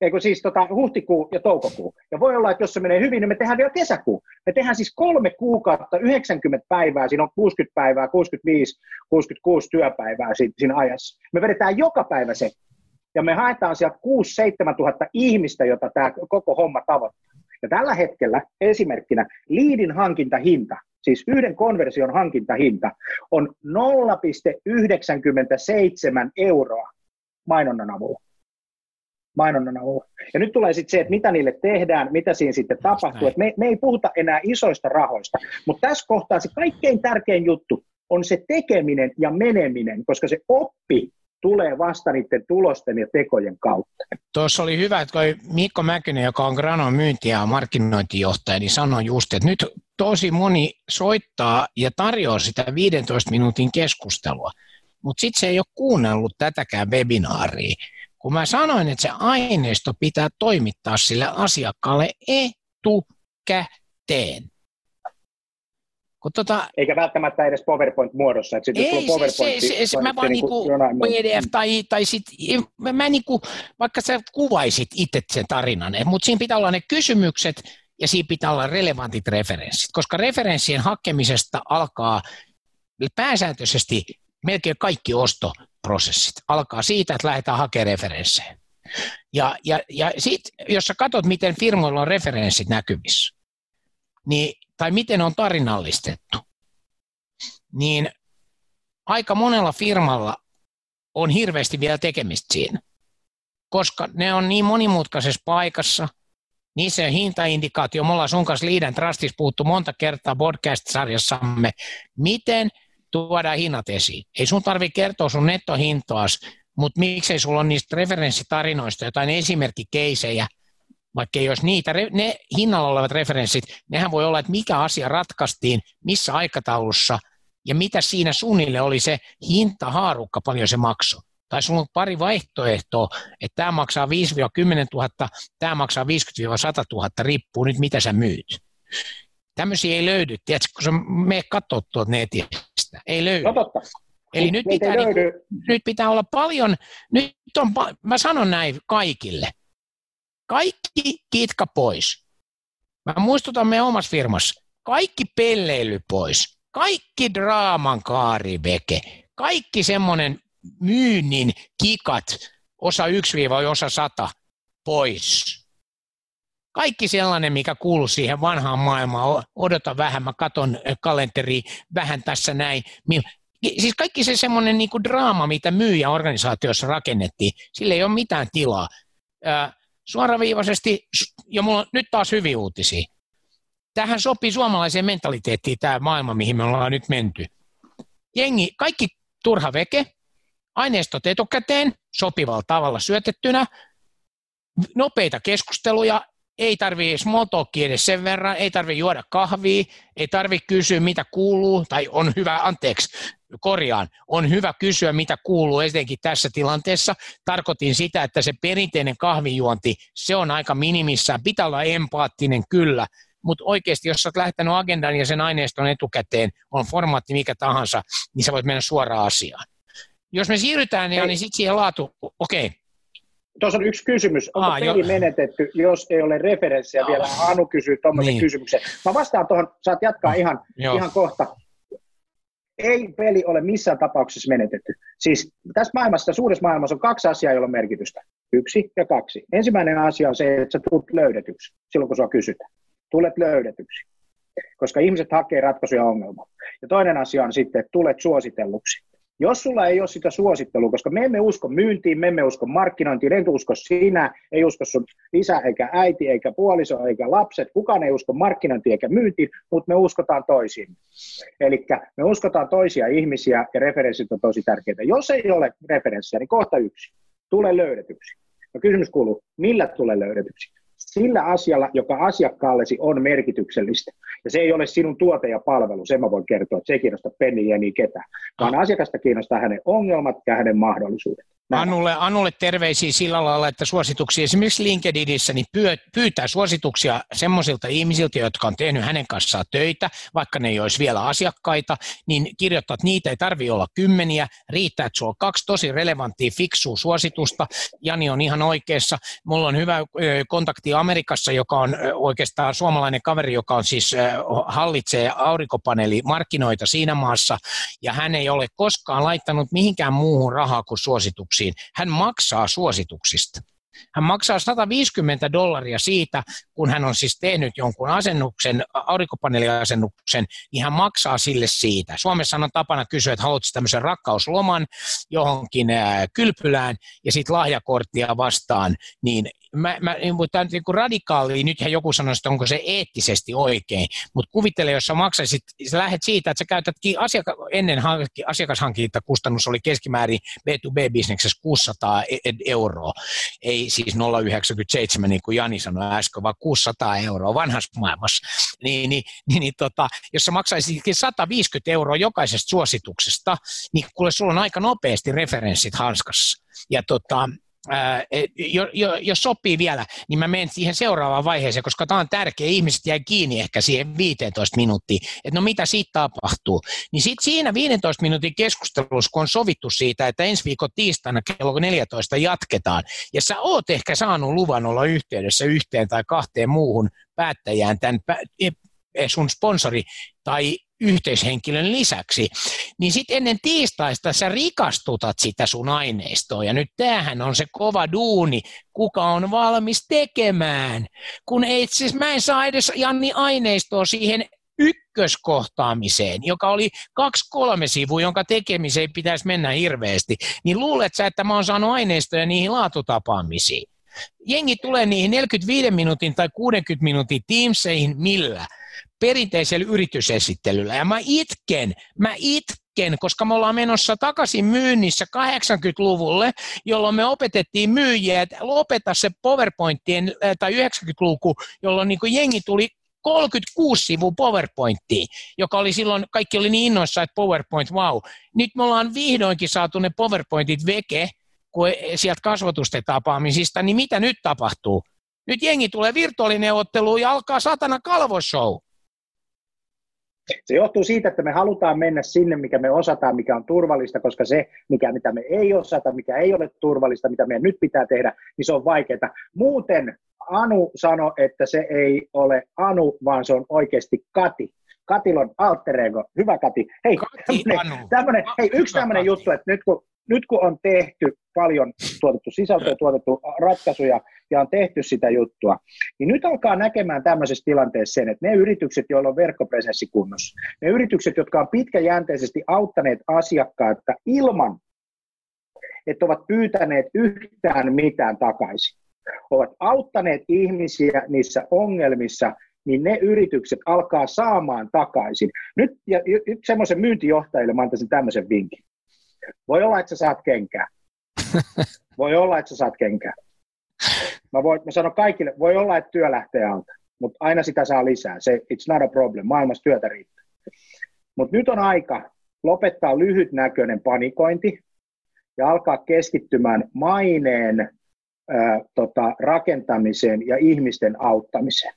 Eikö siis tota, huhtikuu ja toukokuu. Ja voi olla, että jos se menee hyvin, niin me tehdään vielä kesäkuu. Me tehdään siis kolme kuukautta, 90 päivää, siinä on 60 päivää, 65, 66 työpäivää siinä ajassa. Me vedetään joka päivä se. Ja me haetaan sieltä 6-7 tuhatta ihmistä, jota tämä koko homma tavoittaa. Ja tällä hetkellä esimerkkinä liidin hankintahinta siis yhden konversion hankintahinta on 0,97 euroa mainonnan avulla. Mainonnan avulla. Ja nyt tulee sitten se, että mitä niille tehdään, mitä siinä sitten tapahtuu. Et me, me ei puhuta enää isoista rahoista, mutta tässä kohtaa se kaikkein tärkein juttu on se tekeminen ja meneminen, koska se oppi tulee vasta niiden tulosten ja tekojen kautta. Tuossa oli hyvä, että Mikko Mäkynen, joka on Granon myynti- ja markkinointijohtaja, niin sanoi just, että nyt tosi moni soittaa ja tarjoaa sitä 15 minuutin keskustelua, mutta sitten se ei ole kuunnellut tätäkään webinaaria. Kun mä sanoin, että se aineisto pitää toimittaa sille asiakkaalle etukäteen. Kun tota, Eikä välttämättä edes PowerPoint-muodossa. Että ei, PowerPoint, se, se, se, mä vaan niinku PDF tai, tai sit, mä, mä niinku, vaikka sä kuvaisit itse sen tarinan, mutta siinä pitää olla ne kysymykset ja siinä pitää olla relevantit referenssit, koska referenssien hakemisesta alkaa pääsääntöisesti melkein kaikki ostoprosessit. Alkaa siitä, että lähdetään hakemaan referenssejä. Ja, ja, ja sitten, jos sä katsot, miten firmoilla on referenssit näkyvissä, niin tai miten on tarinallistettu, niin aika monella firmalla on hirveästi vielä tekemistä siinä, koska ne on niin monimutkaisessa paikassa, niissä on hintaindikaatio, me ollaan sun kanssa Liiden Trustissa puhuttu monta kertaa podcast-sarjassamme, miten tuodaan hinnat esiin. Ei sun tarvitse kertoa sun nettohintoas, mutta miksei sulla ole niistä referenssitarinoista jotain esimerkkikeisejä, vaikka ei olisi niitä, ne hinnalla olevat referenssit, nehän voi olla, että mikä asia ratkaistiin, missä aikataulussa ja mitä siinä suunnille oli se hintahaarukka, paljon se maksoi. Tai sulla on pari vaihtoehtoa, että tämä maksaa 5-10 000, tämä maksaa 50-100 000, riippuu nyt mitä sä myyt. Tämmöisiä ei löydy, tiedätkö, kun sä me katsot tuolta netistä, ei löydy. No totta. Eli nyt pitää, niin, nyt pitää olla paljon, nyt on, mä sanon näin kaikille, kaikki kitka pois. Mä muistutan meidän omassa firmassa. Kaikki pelleily pois. Kaikki draaman kaariveke. Kaikki semmoinen myynnin kikat, osa 1-osa 100 pois. Kaikki sellainen, mikä kuuluu siihen vanhaan maailmaan, odota vähän, mä katon kalenteri vähän tässä näin. Siis kaikki se semmoinen niin draama, mitä myyjäorganisaatiossa rakennettiin, sillä ei ole mitään tilaa suoraviivaisesti, ja mulla on nyt taas hyviä uutisia. Tähän sopii suomalaiseen mentaliteettiin tämä maailma, mihin me ollaan nyt menty. Jengi, kaikki turha veke, aineistot etukäteen, sopivalla tavalla syötettynä, nopeita keskusteluja, ei tarvii talkia edes sen verran, ei tarvi juoda kahvia, ei tarvi kysyä mitä kuuluu, tai on hyvä, anteeksi, korjaan, on hyvä kysyä mitä kuuluu etenkin tässä tilanteessa. Tarkoitin sitä, että se perinteinen kahvijuonti, se on aika minimissä, pitää olla empaattinen kyllä, mutta oikeasti jos olet lähtenyt agendan ja sen aineiston etukäteen, on formaatti mikä tahansa, niin sä voit mennä suoraan asiaan. Jos me siirrytään, niin, niin sitten siihen laatu, okei, okay, Tuossa on yksi kysymys. Onko Aa, peli jo. menetetty, jos ei ole referenssiä vielä? Anu kysyy tuommoisen niin. kysymyksen. Mä vastaan tuohon, saat jatkaa ihan, ihan kohta. Ei peli ole missään tapauksessa menetetty. Siis tässä maailmassa, suuressa maailmassa on kaksi asiaa, joilla on merkitystä. Yksi ja kaksi. Ensimmäinen asia on se, että sä tulet löydetyksi silloin, kun sua kysytään. Tulet löydetyksi, koska ihmiset hakee ratkaisuja ongelmaan. Ja toinen asia on sitten, että tulet suositelluksi. Jos sulla ei ole sitä suosittelua, koska me emme usko myyntiin, me emme usko markkinointiin, en usko sinä, ei usko sun isä eikä äiti eikä puoliso eikä lapset, kukaan ei usko markkinointiin eikä myyntiin, mutta me uskotaan toisiin. Eli me uskotaan toisia ihmisiä ja referenssit on tosi tärkeitä. Jos ei ole referenssiä, niin kohta yksi, tule löydetyksi. No kysymys kuuluu, millä tulee löydetyksi? Sillä asialla, joka asiakkaallesi on merkityksellistä. Ja se ei ole sinun tuote ja palvelu, sen mä voin kertoa, että se ei kiinnosta penniä niin ketään, vaan ah. asiakasta kiinnostaa hänen ongelmat ja hänen mahdollisuudet. Anulle, Anulle terveisiä sillä lailla, että suosituksia esimerkiksi LinkedInissä niin pyytää suosituksia semmoisilta ihmisiltä, jotka on tehnyt hänen kanssaan töitä, vaikka ne ei olisi vielä asiakkaita, niin kirjoittat niitä, ei tarvitse olla kymmeniä, riittää, että sulla on kaksi tosi relevanttia, fiksua suositusta. Jani on ihan oikeassa. Mulla on hyvä kontakti Amerikassa, joka on oikeastaan suomalainen kaveri, joka on siis hallitsee aurinkopaneelimarkkinoita siinä maassa, ja hän ei ole koskaan laittanut mihinkään muuhun rahaa kuin suosituksiin. Hän maksaa suosituksista. Hän maksaa 150 dollaria siitä, kun hän on siis tehnyt jonkun asennuksen, aurinkopaneeliasennuksen, niin hän maksaa sille siitä. Suomessa on tapana kysyä, että haluatko tämmöisen rakkausloman johonkin kylpylään ja sitten lahjakorttia vastaan, niin mä, mä, tämä on niin radikaali, nythän joku sanoo, että onko se eettisesti oikein, mutta kuvittele, jos sä maksaisit, sä lähdet siitä, että sä käytät asiaka, ennen asiakashankintakustannus oli keskimäärin B2B-bisneksessä 600 e, e, euroa, ei siis 0,97 niin kuin Jani sanoi äsken, vaan 600 euroa vanhassa maailmassa, niin, niin, niin, niin tota, jos sä maksaisitkin 150 euroa jokaisesta suosituksesta, niin kuule, sulla on aika nopeasti referenssit hanskassa. Ja tota, jos sopii vielä, niin mä menen siihen seuraavaan vaiheeseen, koska tämä on tärkeä. Ihmiset jäi kiinni ehkä siihen 15 minuuttiin, että no mitä siitä tapahtuu. Niin sitten siinä 15 minuutin keskustelussa, kun on sovittu siitä, että ensi viikon tiistaina kello 14 jatketaan, ja sä oot ehkä saanut luvan olla yhteydessä yhteen tai kahteen muuhun päättäjään tämän sun sponsori tai yhteishenkilön lisäksi, niin sitten ennen tiistaista sä rikastutat sitä sun aineistoa. Ja nyt tämähän on se kova duuni, kuka on valmis tekemään. Kun ei, siis mä en saa edes Janni aineistoa siihen ykköskohtaamiseen, joka oli kaksi-kolme sivua, jonka tekemiseen pitäisi mennä hirveästi, niin luulet sä, että mä oon saanut aineistoja niihin laatutapaamisiin? Jengi tulee niihin 45 minuutin tai 60 minuutin Teamseihin millä? Perinteisellä yritysesittelyllä. Ja mä itken, mä itken, koska me ollaan menossa takaisin myynnissä 80-luvulle, jolloin me opetettiin myyjiä, että lopeta se PowerPointien, äh, tai 90-luku, jolloin niin jengi tuli 36 sivua PowerPointtiin, joka oli silloin, kaikki oli niin innoissa, että PowerPoint, wow. Nyt me ollaan vihdoinkin saatu ne PowerPointit veke, kun sieltä kasvatusten tapaamisista, niin mitä nyt tapahtuu? Nyt jengi tulee virtuaalineuvotteluun ja alkaa satana kalvoshow. Se johtuu siitä, että me halutaan mennä sinne, mikä me osataan, mikä on turvallista, koska se, mikä, mitä me ei osata, mikä ei ole turvallista, mitä meidän nyt pitää tehdä, niin se on vaikeaa. Muuten Anu sanoi, että se ei ole Anu, vaan se on oikeasti Kati. Katilon alter ego. Hyvä Kati. Hei, tämmönen, hei yksi tämmöinen juttu, että nyt kun nyt kun on tehty paljon, tuotettu sisältöä, tuotettu ratkaisuja ja on tehty sitä juttua, niin nyt alkaa näkemään tämmöisessä tilanteessa sen, että ne yritykset, joilla on verkkopresenssi kunnossa, ne yritykset, jotka on pitkäjänteisesti auttaneet asiakkaita ilman, että ovat pyytäneet yhtään mitään takaisin, ovat auttaneet ihmisiä niissä ongelmissa, niin ne yritykset alkaa saamaan takaisin. Nyt, ja, nyt semmoisen myyntijohtajille mä antaisin tämmöisen vinkin. Voi olla, että sä saat kenkää. Voi olla, että sä saat kenkää. Mä, voin, mä sanon kaikille, voi olla, että työ lähtee alta, mutta aina sitä saa lisää. Se, it's not a problem. Maailmassa työtä riittää. Mutta nyt on aika lopettaa lyhytnäköinen panikointi ja alkaa keskittymään maineen ää, tota, rakentamiseen ja ihmisten auttamiseen.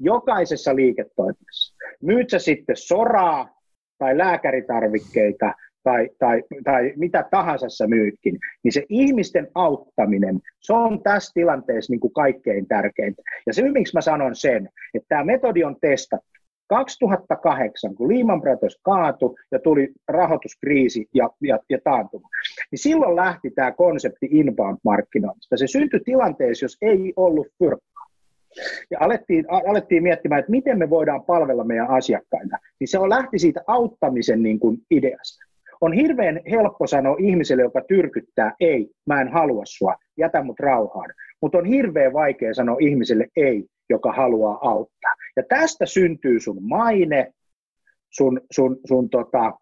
Jokaisessa liiketoiminnassa. Myyt sä sitten soraa tai lääkäritarvikkeita tai, tai, tai mitä tahansa sä myytkin, niin se ihmisten auttaminen, se on tässä tilanteessa niin kuin kaikkein tärkeintä. Ja se, miksi mä sanon sen, että tämä metodi on testattu. 2008, kun Lehman Brothers kaatui ja tuli rahoituskriisi ja, ja, ja taantuma, niin silloin lähti tämä konsepti inbound-markkinoinnista. Se syntyi tilanteessa, jos ei ollut fyrkkaa. Ja alettiin, alettiin miettimään, että miten me voidaan palvella meidän asiakkaita. Niin se on lähti siitä auttamisen niin kuin ideasta. On hirveän helppo sanoa ihmiselle, joka tyrkyttää, ei, mä en halua sua, jätä mut rauhaan. Mutta on hirveän vaikea sanoa ihmiselle ei, joka haluaa auttaa. Ja tästä syntyy sun maine, sun, sun, sun tota,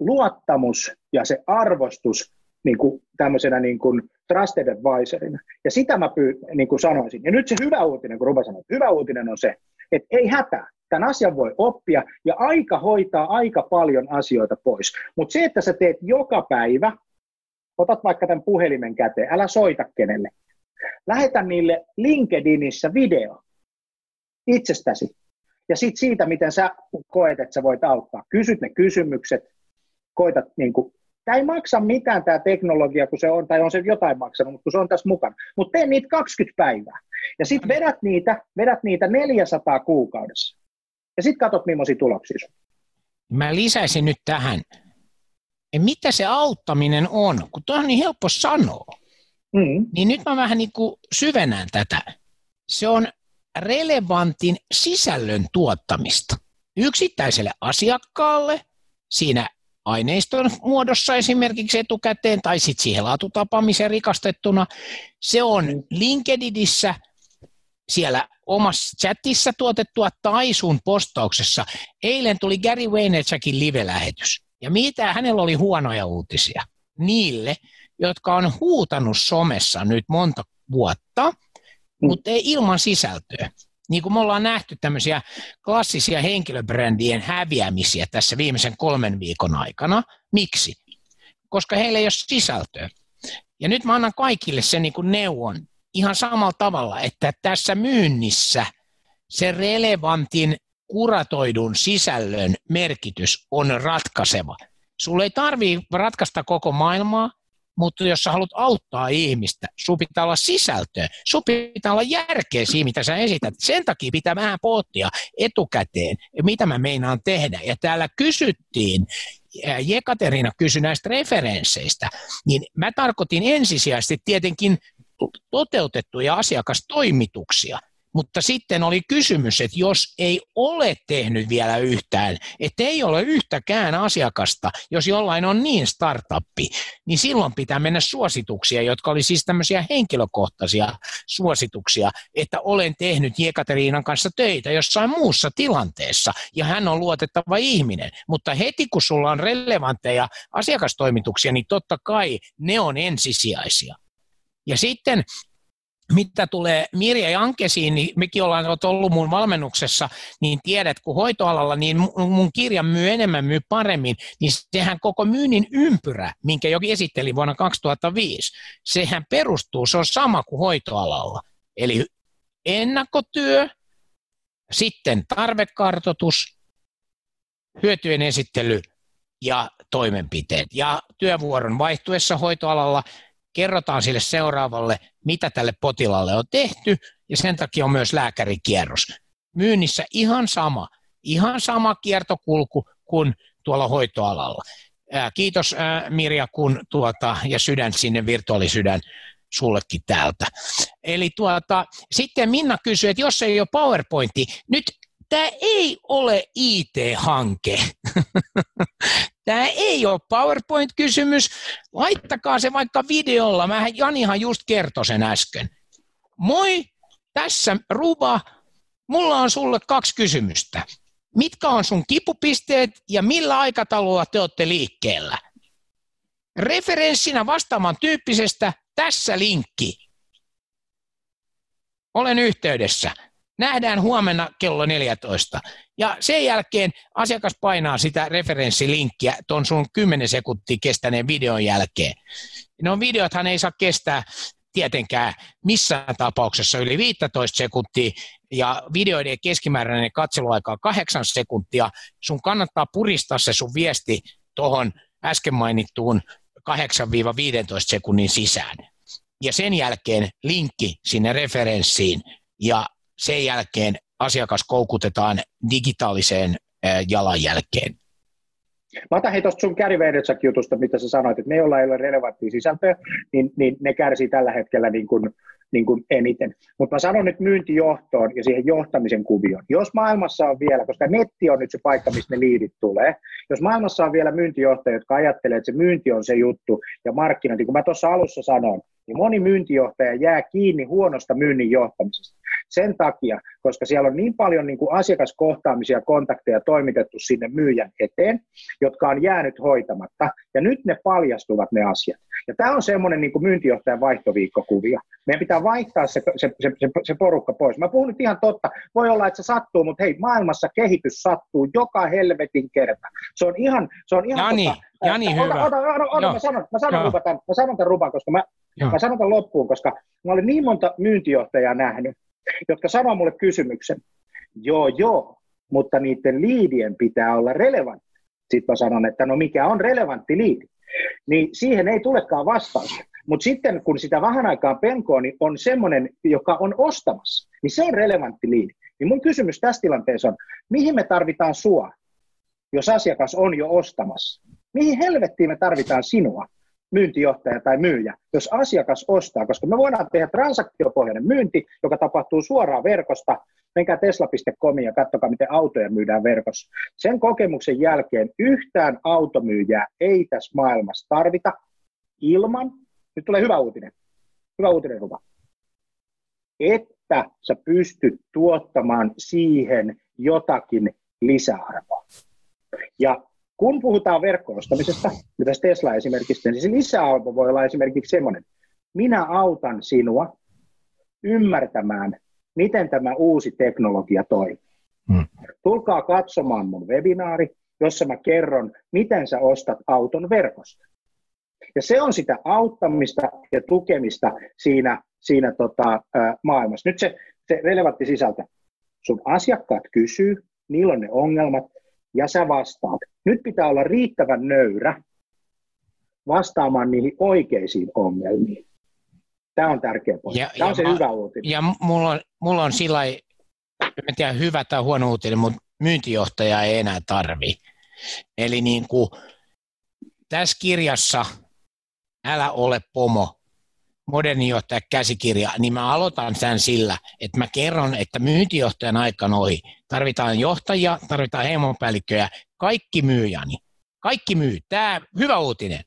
luottamus ja se arvostus niin kuin tämmöisenä niin kuin trusted advisorina. Ja sitä mä pyy, niin kuin sanoisin. Ja nyt se hyvä uutinen, kun Ruba sanoi, hyvä uutinen on se, että ei hätää. Tämän asian voi oppia ja aika hoitaa aika paljon asioita pois. Mutta se, että sä teet joka päivä, otat vaikka tämän puhelimen käteen, älä soita kenelle. Lähetä niille LinkedInissä video itsestäsi. Ja sitten siitä, miten sä koet, että sä voit auttaa. Kysyt ne kysymykset, koitat niin kuin, tämä ei maksa mitään tämä teknologia, kun se on, tai on se jotain maksanut, mutta kun se on tässä mukana. Mutta tee niitä 20 päivää. Ja sitten vedät niitä, vedät niitä 400 kuukaudessa. Ja sitten katsot, millaisia tuloksia sun. Mä lisäisin nyt tähän, mitä se auttaminen on, kun tuo on niin helppo sanoa. Mm. Niin nyt mä vähän niin kuin syvennän tätä. Se on relevantin sisällön tuottamista yksittäiselle asiakkaalle siinä aineiston muodossa esimerkiksi etukäteen tai sitten siihen laatutapaamiseen rikastettuna. Se on mm. LinkedInissä siellä omassa chatissa tuotettua tai sun postauksessa. Eilen tuli Gary Vaynerchukin live-lähetys. Ja mitä hänellä oli huonoja uutisia? Niille, jotka on huutanut somessa nyt monta vuotta, mm. mutta ei ilman sisältöä. Niin kuin me ollaan nähty tämmöisiä klassisia henkilöbrändien häviämisiä tässä viimeisen kolmen viikon aikana. Miksi? Koska heillä ei ole sisältöä. Ja nyt mä annan kaikille sen niin kuin neuvon ihan samalla tavalla, että tässä myynnissä se relevantin kuratoidun sisällön merkitys on ratkaiseva. Sulle ei tarvitse ratkaista koko maailmaa, mutta jos sä haluat auttaa ihmistä, sun pitää olla sisältöä, sun pitää olla järkeä siinä, mitä sä esität. Sen takia pitää vähän pohtia etukäteen, mitä mä meinaan tehdä. Ja täällä kysyttiin, Jekaterina kysyi näistä referensseistä, niin mä tarkoitin ensisijaisesti tietenkin toteutettuja asiakastoimituksia, mutta sitten oli kysymys, että jos ei ole tehnyt vielä yhtään, että ei ole yhtäkään asiakasta, jos jollain on niin startuppi, niin silloin pitää mennä suosituksia, jotka oli siis tämmöisiä henkilökohtaisia suosituksia, että olen tehnyt Jekateriinan kanssa töitä jossain muussa tilanteessa ja hän on luotettava ihminen. Mutta heti kun sulla on relevantteja asiakastoimituksia, niin totta kai ne on ensisijaisia. Ja sitten mitä tulee Mirja Jankesiin, niin mekin ollaan ollut mun valmennuksessa, niin tiedät, kun hoitoalalla, niin mun kirja myy enemmän, myy paremmin, niin sehän koko myynnin ympyrä, minkä jokin esitteli vuonna 2005, sehän perustuu, se on sama kuin hoitoalalla. Eli ennakkotyö, sitten tarvekartoitus, hyötyjen esittely ja toimenpiteet. Ja työvuoron vaihtuessa hoitoalalla kerrotaan sille seuraavalle, mitä tälle potilaalle on tehty, ja sen takia on myös lääkärikierros. Myynnissä ihan sama, ihan sama kiertokulku kuin tuolla hoitoalalla. Kiitos Mirja kun tuota, ja sydän sinne, virtuaalisydän sullekin täältä. Eli tuota, sitten Minna kysyi, että jos ei ole PowerPointti, nyt tämä ei ole IT-hanke. Tämä ei ole PowerPoint-kysymys. Laittakaa se vaikka videolla. Mä Janihan just kertoi sen äsken. Moi, tässä Ruba. Mulla on sulle kaksi kysymystä. Mitkä on sun kipupisteet ja millä aikataululla te olette liikkeellä? Referenssinä vastaamaan tyyppisestä tässä linkki. Olen yhteydessä. Nähdään huomenna kello 14. Ja sen jälkeen asiakas painaa sitä referenssilinkkiä tuon sun 10 sekuntia kestäneen videon jälkeen. No videothan ei saa kestää tietenkään missään tapauksessa yli 15 sekuntia, ja videoiden keskimääräinen katseluaika on 8 sekuntia. Sun kannattaa puristaa se sun viesti tuohon äsken mainittuun 8-15 sekunnin sisään. Ja sen jälkeen linkki sinne referenssiin, ja sen jälkeen asiakas koukutetaan digitaaliseen jalanjälkeen. Mä otan hei tuosta sun Gary jutusta, mitä sä sanoit, että ne, joilla ei ole relevanttia sisältöä, niin, niin ne kärsii tällä hetkellä niin kuin, niin kuin eniten. Mutta mä sanon nyt myyntijohtoon ja siihen johtamisen kuvioon. Jos maailmassa on vielä, koska netti on nyt se paikka, mistä ne liidit tulee, jos maailmassa on vielä myyntijohtajia, jotka ajattelee, että se myynti on se juttu ja markkinointi, kun mä tuossa alussa sanoin, niin moni myyntijohtaja jää kiinni huonosta myynnin johtamisesta. Sen takia, koska siellä on niin paljon niin kuin asiakaskohtaamisia kontakteja toimitettu sinne myyjän eteen, jotka on jäänyt hoitamatta, ja nyt ne paljastuvat ne asiat. Ja tämä on semmoinen niin myyntijohtajan vaihtoviikkokuvio. Meidän pitää vaihtaa se, se, se, se, se porukka pois. Mä puhun nyt ihan totta. Voi olla, että se sattuu, mutta hei, maailmassa kehitys sattuu joka helvetin kerta. Se on ihan... Se on ihan Jani, tota, Jani ota, hyvä. Ota, ota, ota, mä sanon, mä sanon, rupa tämän, mä sanon tämän rupan, koska mä, mä sanon tämän loppuun, koska mä olin niin monta myyntijohtajaa nähnyt, jotka sanoo mulle kysymyksen, joo joo, mutta niiden liidien pitää olla relevantti. Sitten mä sanon, että no mikä on relevantti liidi? Niin siihen ei tulekaan vastaus. Mutta sitten kun sitä vähän aikaa penkoo, niin on semmoinen, joka on ostamassa, niin se on relevantti liidi. Niin mun kysymys tässä tilanteessa on, mihin me tarvitaan sua, jos asiakas on jo ostamassa? Mihin helvettiin me tarvitaan sinua, myyntijohtaja tai myyjä, jos asiakas ostaa, koska me voidaan tehdä transaktiopohjainen myynti, joka tapahtuu suoraan verkosta, menkää tesla.com ja katsokaa, miten autoja myydään verkossa. Sen kokemuksen jälkeen yhtään automyyjää ei tässä maailmassa tarvita ilman, nyt tulee hyvä uutinen, hyvä uutinen Ruva, että sä pystyt tuottamaan siihen jotakin lisäarvoa. Ja kun puhutaan verkkoostamisesta, mitä Tesla esimerkiksi, niin se lisäarvo voi olla esimerkiksi semmoinen, minä autan sinua ymmärtämään, miten tämä uusi teknologia toimii. Hmm. Tulkaa katsomaan mun webinaari, jossa mä kerron, miten sä ostat auton verkosta. Ja se on sitä auttamista ja tukemista siinä, siinä tota, ää, maailmassa. Nyt se, se relevantti sisältö. Sun asiakkaat kysyy, niillä on ne ongelmat, ja sä vastaat. Nyt pitää olla riittävän nöyrä vastaamaan niihin oikeisiin ongelmiin. Tämä on tärkeä pointti. Ja, Tämä on ja se mä, hyvä uutinen. Ja mulla on, mulla on sillä en tiedä hyvä tai huono uutinen, mutta myyntijohtaja ei enää tarvi. Eli niin kuin, tässä kirjassa Älä ole pomo, modernijohtaja käsikirja, niin mä aloitan sen sillä, että mä kerron, että myyntijohtajan aika on ohi. Tarvitaan johtajia, tarvitaan heimopäällikköjä, kaikki myy, Jani. Kaikki myy. Tämä hyvä uutinen.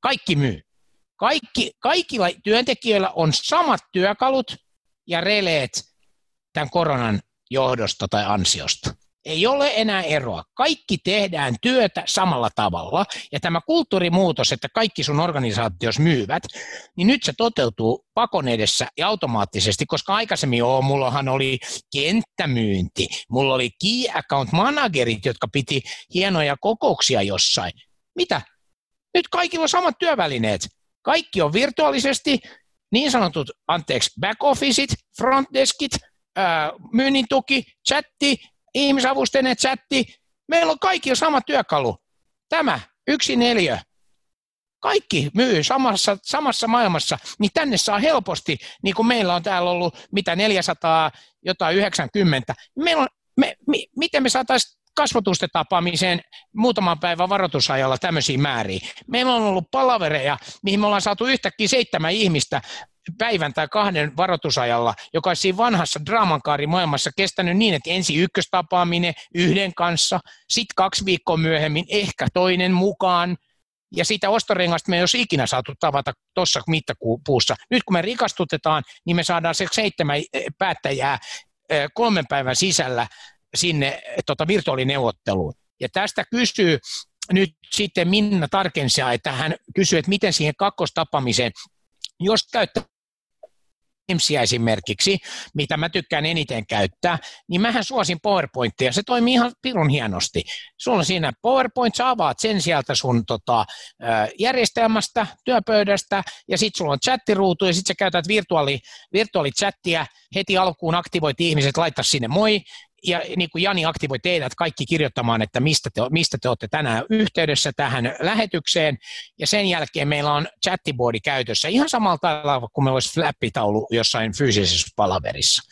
Kaikki myy. Kaikki, kaikilla työntekijöillä on samat työkalut ja releet tämän koronan johdosta tai ansiosta. Ei ole enää eroa. Kaikki tehdään työtä samalla tavalla. Ja tämä kulttuurimuutos, että kaikki sun organisaatios myyvät, niin nyt se toteutuu pakon edessä ja automaattisesti, koska aikaisemmin joo, mullahan oli kenttämyynti, mulla oli key account managerit, jotka piti hienoja kokouksia jossain. Mitä? Nyt kaikilla on samat työvälineet. Kaikki on virtuaalisesti, niin sanotut, anteeksi, back officeit, front deskit, myynnin tuki, chatti, ihmisavusteinen chatti, meillä on kaikki sama työkalu. Tämä, yksi neljä, kaikki myy samassa, samassa maailmassa, niin tänne saa helposti, niin kuin meillä on täällä ollut mitä 400, jotain 90, meillä on, me, mi, miten me saataisiin kasvotusten tapaamiseen muutaman päivän varoitusajalla tämmöisiä määriä. Meillä on ollut palavereja, mihin me ollaan saatu yhtäkkiä seitsemän ihmistä päivän tai kahden varoitusajalla, joka olisi siinä vanhassa draamankaari-maailmassa kestänyt niin, että ensi ykköstapaaminen yhden kanssa, sitten kaksi viikkoa myöhemmin ehkä toinen mukaan, ja siitä ostorengasta me ei olisi ikinä saatu tavata tuossa mittapuussa. Nyt kun me rikastutetaan, niin me saadaan se seitsemän päättäjää kolmen päivän sisällä sinne tota, virtuaalineuvotteluun. Ja tästä kysyy nyt sitten Minna Tarkensia, että hän kysyy, että miten siihen kakkostapaamiseen, jos käyttää Teamsia esimerkiksi, mitä mä tykkään eniten käyttää, niin mähän suosin PowerPointia. Se toimii ihan pirun hienosti. Sulla on siinä PowerPoint, sä avaat sen sieltä sun tota, järjestelmästä, työpöydästä, ja sitten sulla on chattiruutu, ja sitten sä käytät virtuaali, virtuaalichattia, heti alkuun aktivoit ihmiset, laittaa sinne moi, ja niin kuin Jani aktivoi teidät kaikki kirjoittamaan, että mistä te, mistä te olette tänään yhteydessä tähän lähetykseen, ja sen jälkeen meillä on chattiboardi käytössä ihan samalla tavalla kuin meillä olisi flappitaulu jossain fyysisessä palaverissa.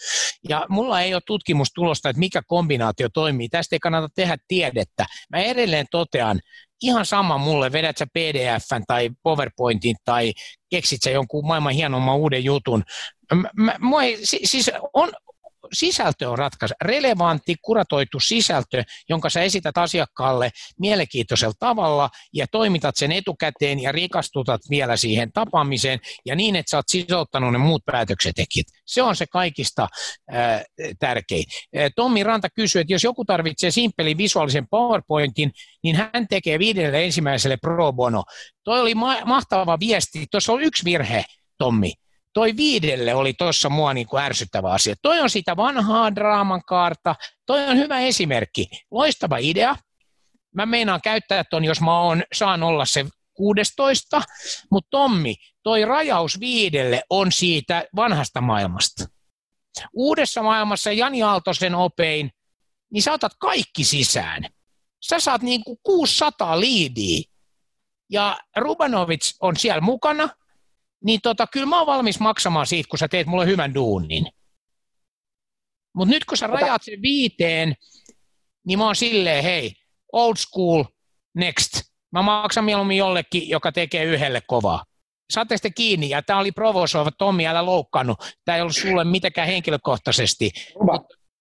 Ja mulla ei ole tutkimustulosta, että mikä kombinaatio toimii. Tästä ei kannata tehdä tiedettä. Mä edelleen totean, ihan sama mulle, vedät sä PDFn tai PowerPointin tai keksit sä jonkun maailman hienomman uuden jutun. Mä, mä, mä, siis on, sisältö on ratkaisu. Relevantti, kuratoitu sisältö, jonka sä esität asiakkaalle mielenkiintoisella tavalla ja toimitat sen etukäteen ja rikastutat vielä siihen tapaamiseen ja niin, että sä oot sijoittanut ne muut päätöksentekijät. Se on se kaikista äh, tärkein. Tommi Ranta kysyy, että jos joku tarvitsee simppelin visuaalisen PowerPointin, niin hän tekee viidelle ensimmäiselle pro bono. Toi oli ma- mahtava viesti. Tuossa on yksi virhe, Tommi toi viidelle oli tuossa mua niin kuin ärsyttävä asia. Toi on sitä vanhaa draaman kaarta, toi on hyvä esimerkki. Loistava idea. Mä meinaan käyttää ton, jos mä oon, saan olla se 16, mutta Tommi, toi rajaus viidelle on siitä vanhasta maailmasta. Uudessa maailmassa Jani Aaltosen opein, niin sä otat kaikki sisään. Sä saat niin kuin 600 liidiä. Ja Rubanovic on siellä mukana – niin tota, kyllä mä oon valmis maksamaan siitä, kun sä teet mulle hyvän duunin. Mutta nyt kun sä rajat sen viiteen, niin mä oon silleen, hei, old school, next. Mä maksan mieluummin jollekin, joka tekee yhdelle kovaa. Saatte sitten kiinni, ja tämä oli provosoiva, Tommi, älä loukkaannut. Tämä ei ollut sulle mitenkään henkilökohtaisesti.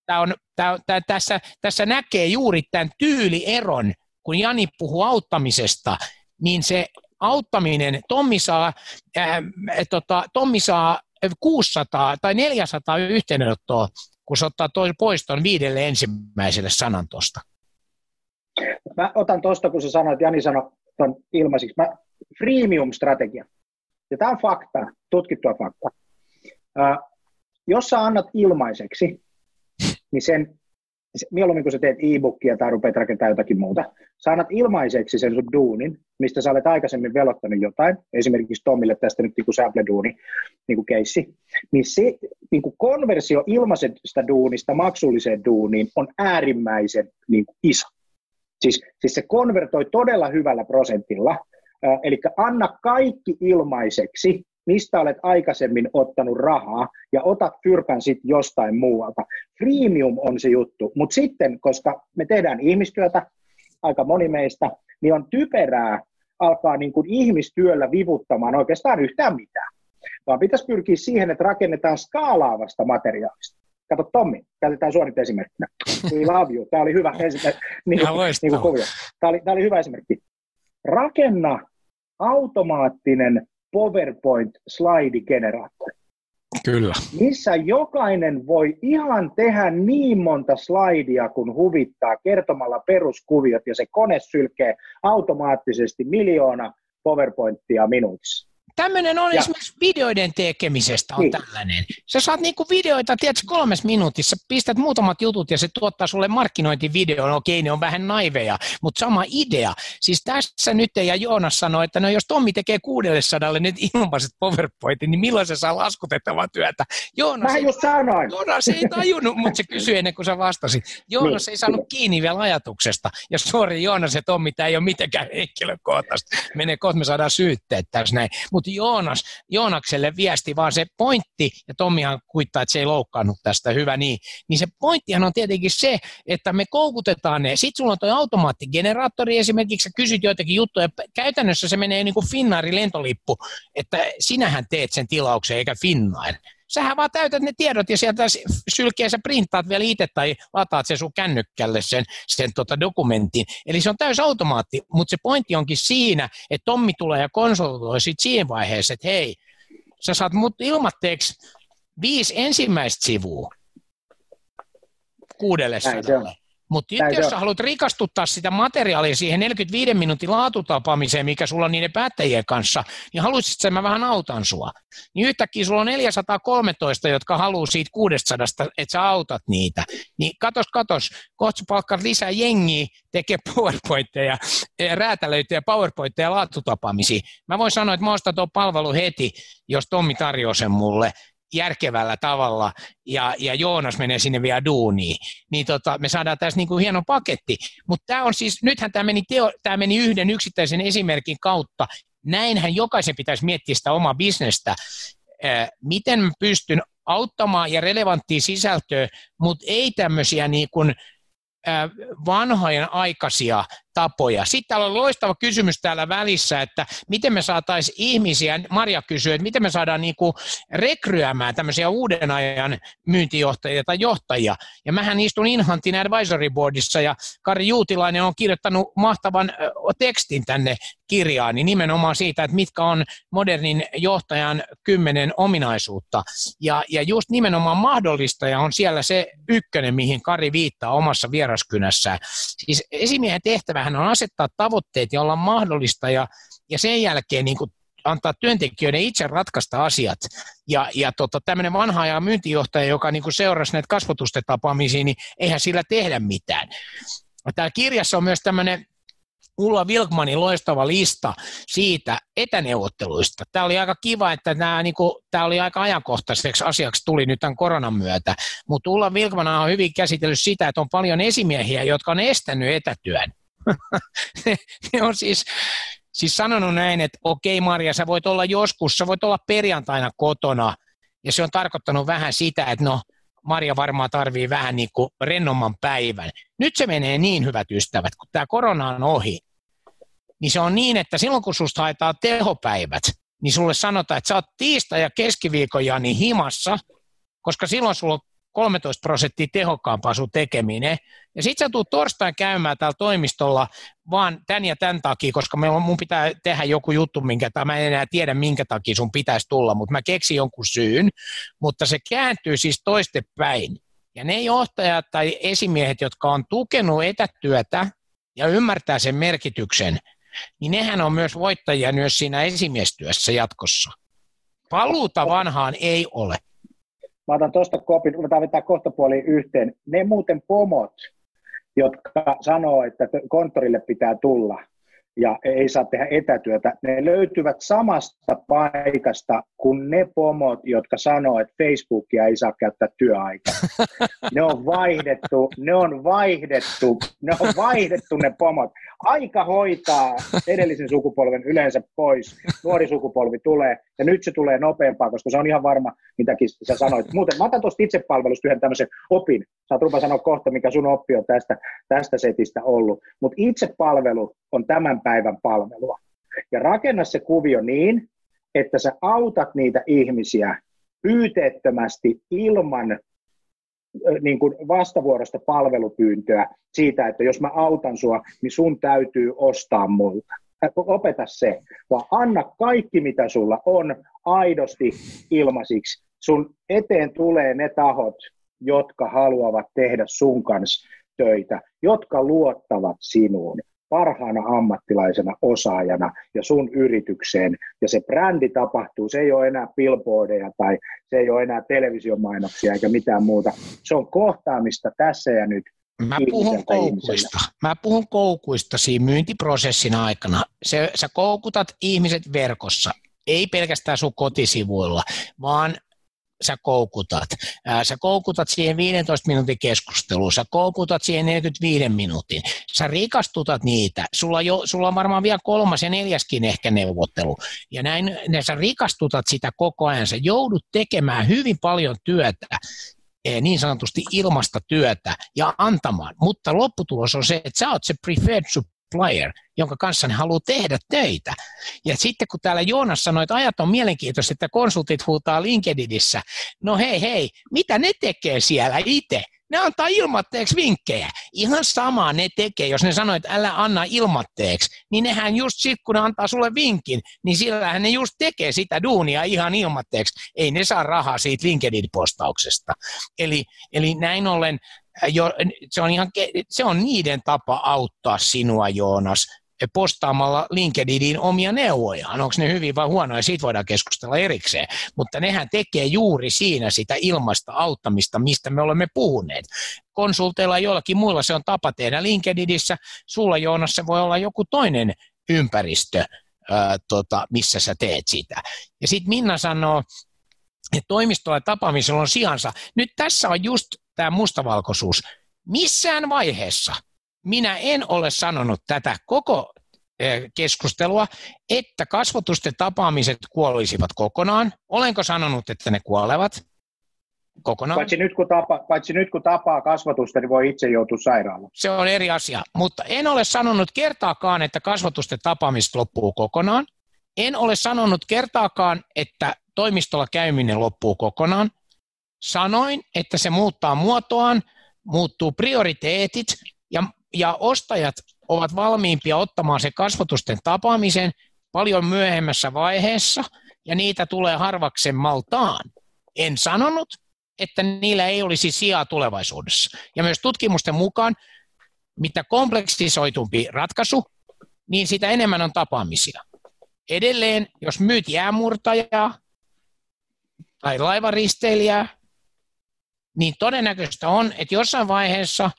Tää on, tää, tää, tässä, tässä näkee juuri tämän tyylieron, kun Jani puhuu auttamisesta, niin se auttaminen, Tommi saa, äh, tota, Tommi saa 600 tai 400 yhteydenottoa, kun se ottaa toi, pois tuon viidelle ensimmäiselle sanan tuosta. Mä otan tuosta, kun sä sanoit, Jani sanoi tuon ilmaisiksi, mä, freemium-strategia. Ja tämä on fakta, tutkittua fakta. Äh, jos sä annat ilmaiseksi, niin sen mieluummin kun sä teet e-bookia tai rupeat rakentamaan jotakin muuta, sä annat ilmaiseksi sen sun duunin, mistä sä olet aikaisemmin velottanut jotain, esimerkiksi Tomille tästä nyt niin Sample-duuni, niin kuin keissi, niin se niin kuin konversio ilmaisesta duunista maksulliseen duuniin on äärimmäisen niin kuin iso. Siis, siis se konvertoi todella hyvällä prosentilla, eli anna kaikki ilmaiseksi, mistä olet aikaisemmin ottanut rahaa ja otat fyrkän sitten jostain muualta. Freemium on se juttu, mutta sitten, koska me tehdään ihmistyötä, aika moni meistä, niin on typerää alkaa niin kuin ihmistyöllä vivuttamaan oikeastaan yhtään mitään. Vaan pitäisi pyrkiä siihen, että rakennetaan skaalaavasta materiaalista. Kato Tommi, käytetään sua nyt esimerkkinä. We love you. Tämä oli hyvä esimerkki. Niin, niin kuin Tämä, oli, tämä oli hyvä esimerkki. Rakenna automaattinen PowerPoint-slaidigeneraattori. Kyllä. Missä jokainen voi ihan tehdä niin monta slaidia, kun huvittaa kertomalla peruskuviot, ja se kone sylkee automaattisesti miljoona PowerPointia minuutissa. Tämmöinen on ja. esimerkiksi videoiden tekemisestä on niin. tällainen. Sä saat niinku videoita, tiedätkö, kolmes minuutissa, pistät muutamat jutut ja se tuottaa sulle markkinointivideon, okei, ne on vähän naiveja, mutta sama idea. Siis tässä nyt ja Joonas sanoi, että no jos Tommi tekee 600 nyt ilmaiset PowerPointin, niin milloin se saa laskutettavaa työtä? Joonas Mä ei, just sanoin. Joonas ei tajunnut, mutta se kysyi ennen kuin sä vastasit. Joonas niin. ei saanut kiinni vielä ajatuksesta. Ja sori Joonas ja Tommi, tämä ei ole mitenkään henkilökohtaista. Menee kohta, me saadaan syytteet tässä näin mutta Joonas, Joonakselle viesti, vaan se pointti, ja Tommihan kuittaa, että se ei loukkaannut tästä, hyvä niin, niin se pointtihan on tietenkin se, että me koukutetaan ne. Sitten sulla on tuo automaattigeneraattori esimerkiksi, sä kysyt joitakin juttuja, käytännössä se menee niin kuin Finnairin lentolippu, että sinähän teet sen tilauksen eikä Finnair. Sähän vaan täytät ne tiedot ja sieltä sylkeä sä printtaat vielä itse tai lataat sen sun kännykkälle sen, sen tota dokumentin. Eli se on täys automaatti, mutta se pointti onkin siinä, että Tommi tulee ja konsultoi sit siinä vaiheessa, että hei, sä saat mut ilmatteeksi viisi ensimmäistä sivua kuudelle sadalle. Mutta jos sä haluat rikastuttaa sitä materiaalia siihen 45 minuutin laatutapaamiseen, mikä sulla on niiden päättäjien kanssa, niin haluaisit, että mä vähän autan sua. Niin yhtäkkiä sulla on 413, jotka haluaa siitä 600, että sä autat niitä. Niin katos, katos, kohta palkkaat lisää jengiä, tekee PowerPointteja, eh, räätälöityjä PowerPointteja laatutapaamisia. Mä voin sanoa, että mä ostan tuon palvelu heti, jos Tommi tarjoaa sen mulle järkevällä tavalla ja, ja Joonas menee sinne vielä duuniin, niin tota, me saadaan tässä niin kuin hieno paketti. Mutta tämä on siis, nythän tämä meni, teo, tämä meni yhden yksittäisen esimerkin kautta. Näinhän jokaisen pitäisi miettiä sitä omaa bisnestä. miten mä pystyn auttamaan ja relevanttia sisältöä, mutta ei tämmöisiä niin kuin, vanhojen aikaisia tapoja. Sitten täällä on loistava kysymys täällä välissä, että miten me saataisiin ihmisiä, Maria kysyy, että miten me saadaan niinku rekryämään tämmöisiä uuden ajan myyntijohtajia tai johtajia. Ja mähän istun Inhantin Advisory Boardissa ja Kari Juutilainen on kirjoittanut mahtavan tekstin tänne kirjaan, niin nimenomaan siitä, että mitkä on modernin johtajan kymmenen ominaisuutta. Ja, ja just nimenomaan mahdollistaja on siellä se ykkönen, mihin Kari viittaa omassa vieraskynässään. Siis esimiehen tehtävähän on asettaa tavoitteet ja olla mahdollista ja, ja sen jälkeen niin kuin antaa työntekijöiden itse ratkaista asiat. Ja, ja tota, tämmöinen vanha ajan myyntijohtaja, joka niin kuin seurasi näitä kasvotusten tapaamisia, niin eihän sillä tehdä mitään. Täällä kirjassa on myös tämmöinen Ulla Wilkmanin loistava lista siitä etäneuvotteluista. Tämä oli aika kiva, että tämä, niin kuin, tämä oli aika ajankohtaiseksi asiaksi tuli nyt tämän koronan myötä, mutta Ulla Wilkman on hyvin käsitellyt sitä, että on paljon esimiehiä, jotka on estänyt etätyön. ne on siis, siis sanonut näin, että okei Maria, sä voit olla joskus, sä voit olla perjantaina kotona, ja se on tarkoittanut vähän sitä, että no, Maria varmaan tarvii vähän niin kuin rennomman päivän. Nyt se menee niin, hyvät ystävät, kun tämä korona on ohi, niin se on niin, että silloin kun susta haetaan tehopäivät, niin sulle sanotaan, että sä oot tiistai ja keskiviikon Jani himassa, koska silloin sulla on 13 prosenttia tehokkaampaa sun tekeminen. Ja sit sä tulet torstain käymään täällä toimistolla vaan tän ja tän takia, koska mun pitää tehdä joku juttu, minkä, tai mä en enää tiedä, minkä takia sun pitäisi tulla, mutta mä keksin jonkun syyn, mutta se kääntyy siis toistepäin. Ja ne johtajat tai esimiehet, jotka on tukenut etätyötä ja ymmärtää sen merkityksen, niin nehän on myös voittajia myös siinä esimiestyössä jatkossa. Paluuta vanhaan ei ole. Mä otan tuosta kopin, ruvetaan vetää kohta yhteen. Ne muuten pomot, jotka sanoo, että konttorille pitää tulla, ja ei saa tehdä etätyötä, ne löytyvät samasta paikasta kuin ne pomot, jotka sanoo, että Facebookia ei saa käyttää työaikaa. Ne on vaihdettu, ne on vaihdettu, ne on vaihdettu ne pomot. Aika hoitaa edellisen sukupolven yleensä pois. Nuori sukupolvi tulee, ja nyt se tulee nopeampaa, koska se on ihan varma, mitäkin sä sanoit. Muuten mä otan tuosta itsepalvelusta yhden tämmöisen opin. Saat rupa sanoa kohta, mikä sun oppi on tästä, tästä setistä ollut. Mutta itsepalvelu on tämän päivän palvelua. Ja rakenna se kuvio niin, että sä autat niitä ihmisiä pyyteettömästi ilman niin kuin vastavuorosta palvelupyyntöä siitä, että jos mä autan sua, niin sun täytyy ostaa multa. Opeta se, vaan anna kaikki, mitä sulla on, aidosti ilmaisiksi. Sun eteen tulee ne tahot, jotka haluavat tehdä sun kanssa töitä, jotka luottavat sinuun parhaana ammattilaisena osaajana ja sun yritykseen. Ja se brändi tapahtuu, se ei ole enää billboardeja tai se ei ole enää televisiomainoksia eikä mitään muuta. Se on kohtaamista tässä ja nyt. Mä puhun koukuista. Mä puhun koukuista siinä myyntiprosessin aikana. Se, sä koukutat ihmiset verkossa, ei pelkästään sun kotisivuilla, vaan sä koukutat. Sä koukutat siihen 15 minuutin keskusteluun, sä koukutat siihen 45 minuutin, sä rikastutat niitä, sulla, jo, sulla on varmaan vielä kolmas ja neljäskin ehkä neuvottelu, ja näin ne sä rikastutat sitä koko ajan, sä joudut tekemään hyvin paljon työtä, niin sanotusti ilmasta työtä ja antamaan, mutta lopputulos on se, että sä oot se preferred supplier, jonka kanssa ne haluaa tehdä töitä. Ja sitten kun täällä Joonas sanoi, että ajat on mielenkiintoista, että konsultit huutaa LinkedInissä, no hei hei, mitä ne tekee siellä itse? Ne antaa ilmatteeksi vinkkejä. Ihan samaa ne tekee, jos ne sanoo, että älä anna ilmatteeksi, niin nehän just sit, kun ne antaa sulle vinkin, niin sillähän ne just tekee sitä duunia ihan ilmatteeksi. Ei ne saa rahaa siitä LinkedIn-postauksesta. Eli, eli näin ollen jo, se, on ihan, se on niiden tapa auttaa sinua, Joonas, postaamalla LinkedInin omia neuvojaan. Onko ne hyvin vai huonoja, siitä voidaan keskustella erikseen. Mutta nehän tekee juuri siinä sitä ilmasta auttamista, mistä me olemme puhuneet. Konsulteilla ja joillakin muilla se on tapa tehdä LinkedInissä. Sulla Joonas se voi olla joku toinen ympäristö, ää, tota, missä sä teet sitä. Ja sitten Minna sanoo, että toimistolla tapaamisella on sijansa. Nyt tässä on just tämä mustavalkoisuus. Missään vaiheessa minä en ole sanonut tätä koko eh, keskustelua, että kasvotusten tapaamiset kuolisivat kokonaan. Olenko sanonut, että ne kuolevat? Kokonaan. Paitsi nyt, kun tapa, paitsi nyt kun tapaa kasvatusta, niin voi itse joutua sairaalaan. Se on eri asia, mutta en ole sanonut kertaakaan, että kasvatusten tapaamista loppuu kokonaan. En ole sanonut kertaakaan, että toimistolla käyminen loppuu kokonaan. Sanoin, että se muuttaa muotoaan, muuttuu prioriteetit ja, ja ostajat ovat valmiimpia ottamaan se kasvatusten tapaamisen paljon myöhemmässä vaiheessa ja niitä tulee harvaksemmaltaan. En sanonut, että niillä ei olisi sijaa tulevaisuudessa. Ja myös tutkimusten mukaan, mitä kompleksisoitumpi ratkaisu, niin sitä enemmän on tapaamisia. Edelleen, jos myyt jäämurtajaa tai laivaristeilijää, niin todennäköistä on, että jossain vaiheessa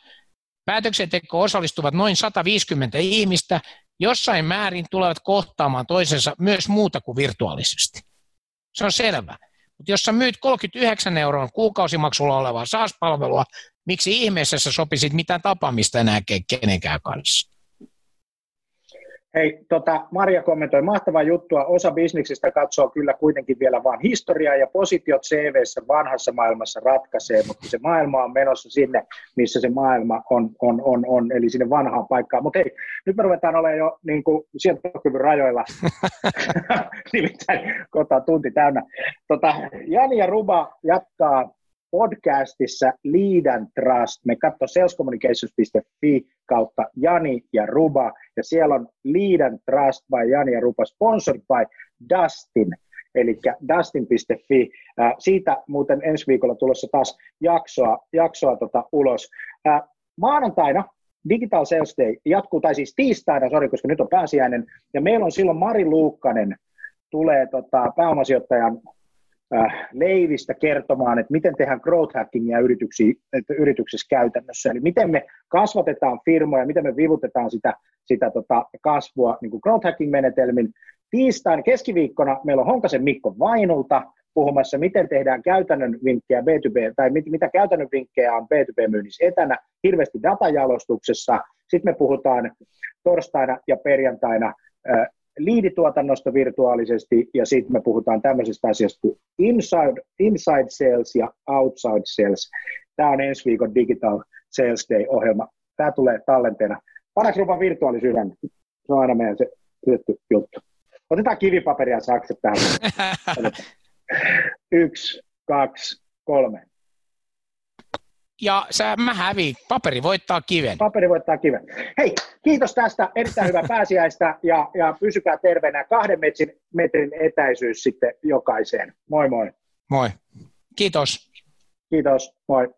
päätöksenteko osallistuvat noin 150 ihmistä, jossain määrin tulevat kohtaamaan toisensa myös muuta kuin virtuaalisesti. Se on selvä. Mutta jos sä myyt 39 euron kuukausimaksulla olevaa SaaS-palvelua, miksi ihmeessä sä sopisit mitään tapaamista enää kenenkään kanssa? Hei, tota, Maria kommentoi, mahtavaa juttua. Osa bisniksistä katsoo kyllä kuitenkin vielä vain historiaa ja positiot CVssä vanhassa maailmassa ratkaisee, mutta se maailma on menossa sinne, missä se maailma on, on, on, on eli sinne vanhaan paikkaan. Mutta hei, nyt me ruvetaan olemaan jo niin kuin sieltäkyvyn rajoilla. Nimittäin kohta tunti täynnä. Tota, Jani ja Ruba jatkaa podcastissa Lead and Trust. Me katso salescommunications.fi kautta Jani ja Ruba, ja siellä on Lead and Trust by Jani ja Ruba, sponsored by Dustin, eli dustin.fi. Siitä muuten ensi viikolla tulossa taas jaksoa, jaksoa tota ulos. Maanantaina Digital Sales Day jatkuu, tai siis tiistaina, sorry, koska nyt on pääsiäinen, ja meillä on silloin Mari Luukkanen, tulee tota, pääomasijoittajan äh, leivistä kertomaan, että miten tehdään growth hackingia yrityksissä käytännössä. Eli miten me kasvatetaan firmoja, miten me vivutetaan sitä, sitä tota kasvua niin kuin growth hacking menetelmin. Tiistain keskiviikkona meillä on Honkasen Mikko Vainulta puhumassa, miten tehdään käytännön vinkkejä B2B, tai mit, mitä käytännön vinkkejä on B2B-myynnissä etänä, hirveästi datajalostuksessa. Sitten me puhutaan torstaina ja perjantaina äh, liidituotannosta virtuaalisesti, ja sitten me puhutaan tämmöisestä asiasta kuin inside, inside sales ja outside sales. Tämä on ensi viikon Digital Sales Day-ohjelma. Tämä tulee tallenteena. Paras rupa virtuaalisydän. Se on aina meidän se tietty juttu. Otetaan kivipaperia sakset tähän. Yksi, kaksi, kolme ja sä, mä häviin. Paperi voittaa kiven. Paperi voittaa kiven. Hei, kiitos tästä. Erittäin hyvää pääsiäistä ja, ja pysykää terveenä. Kahden metrin, metrin etäisyys sitten jokaiseen. Moi moi. Moi. Kiitos. Kiitos. Moi.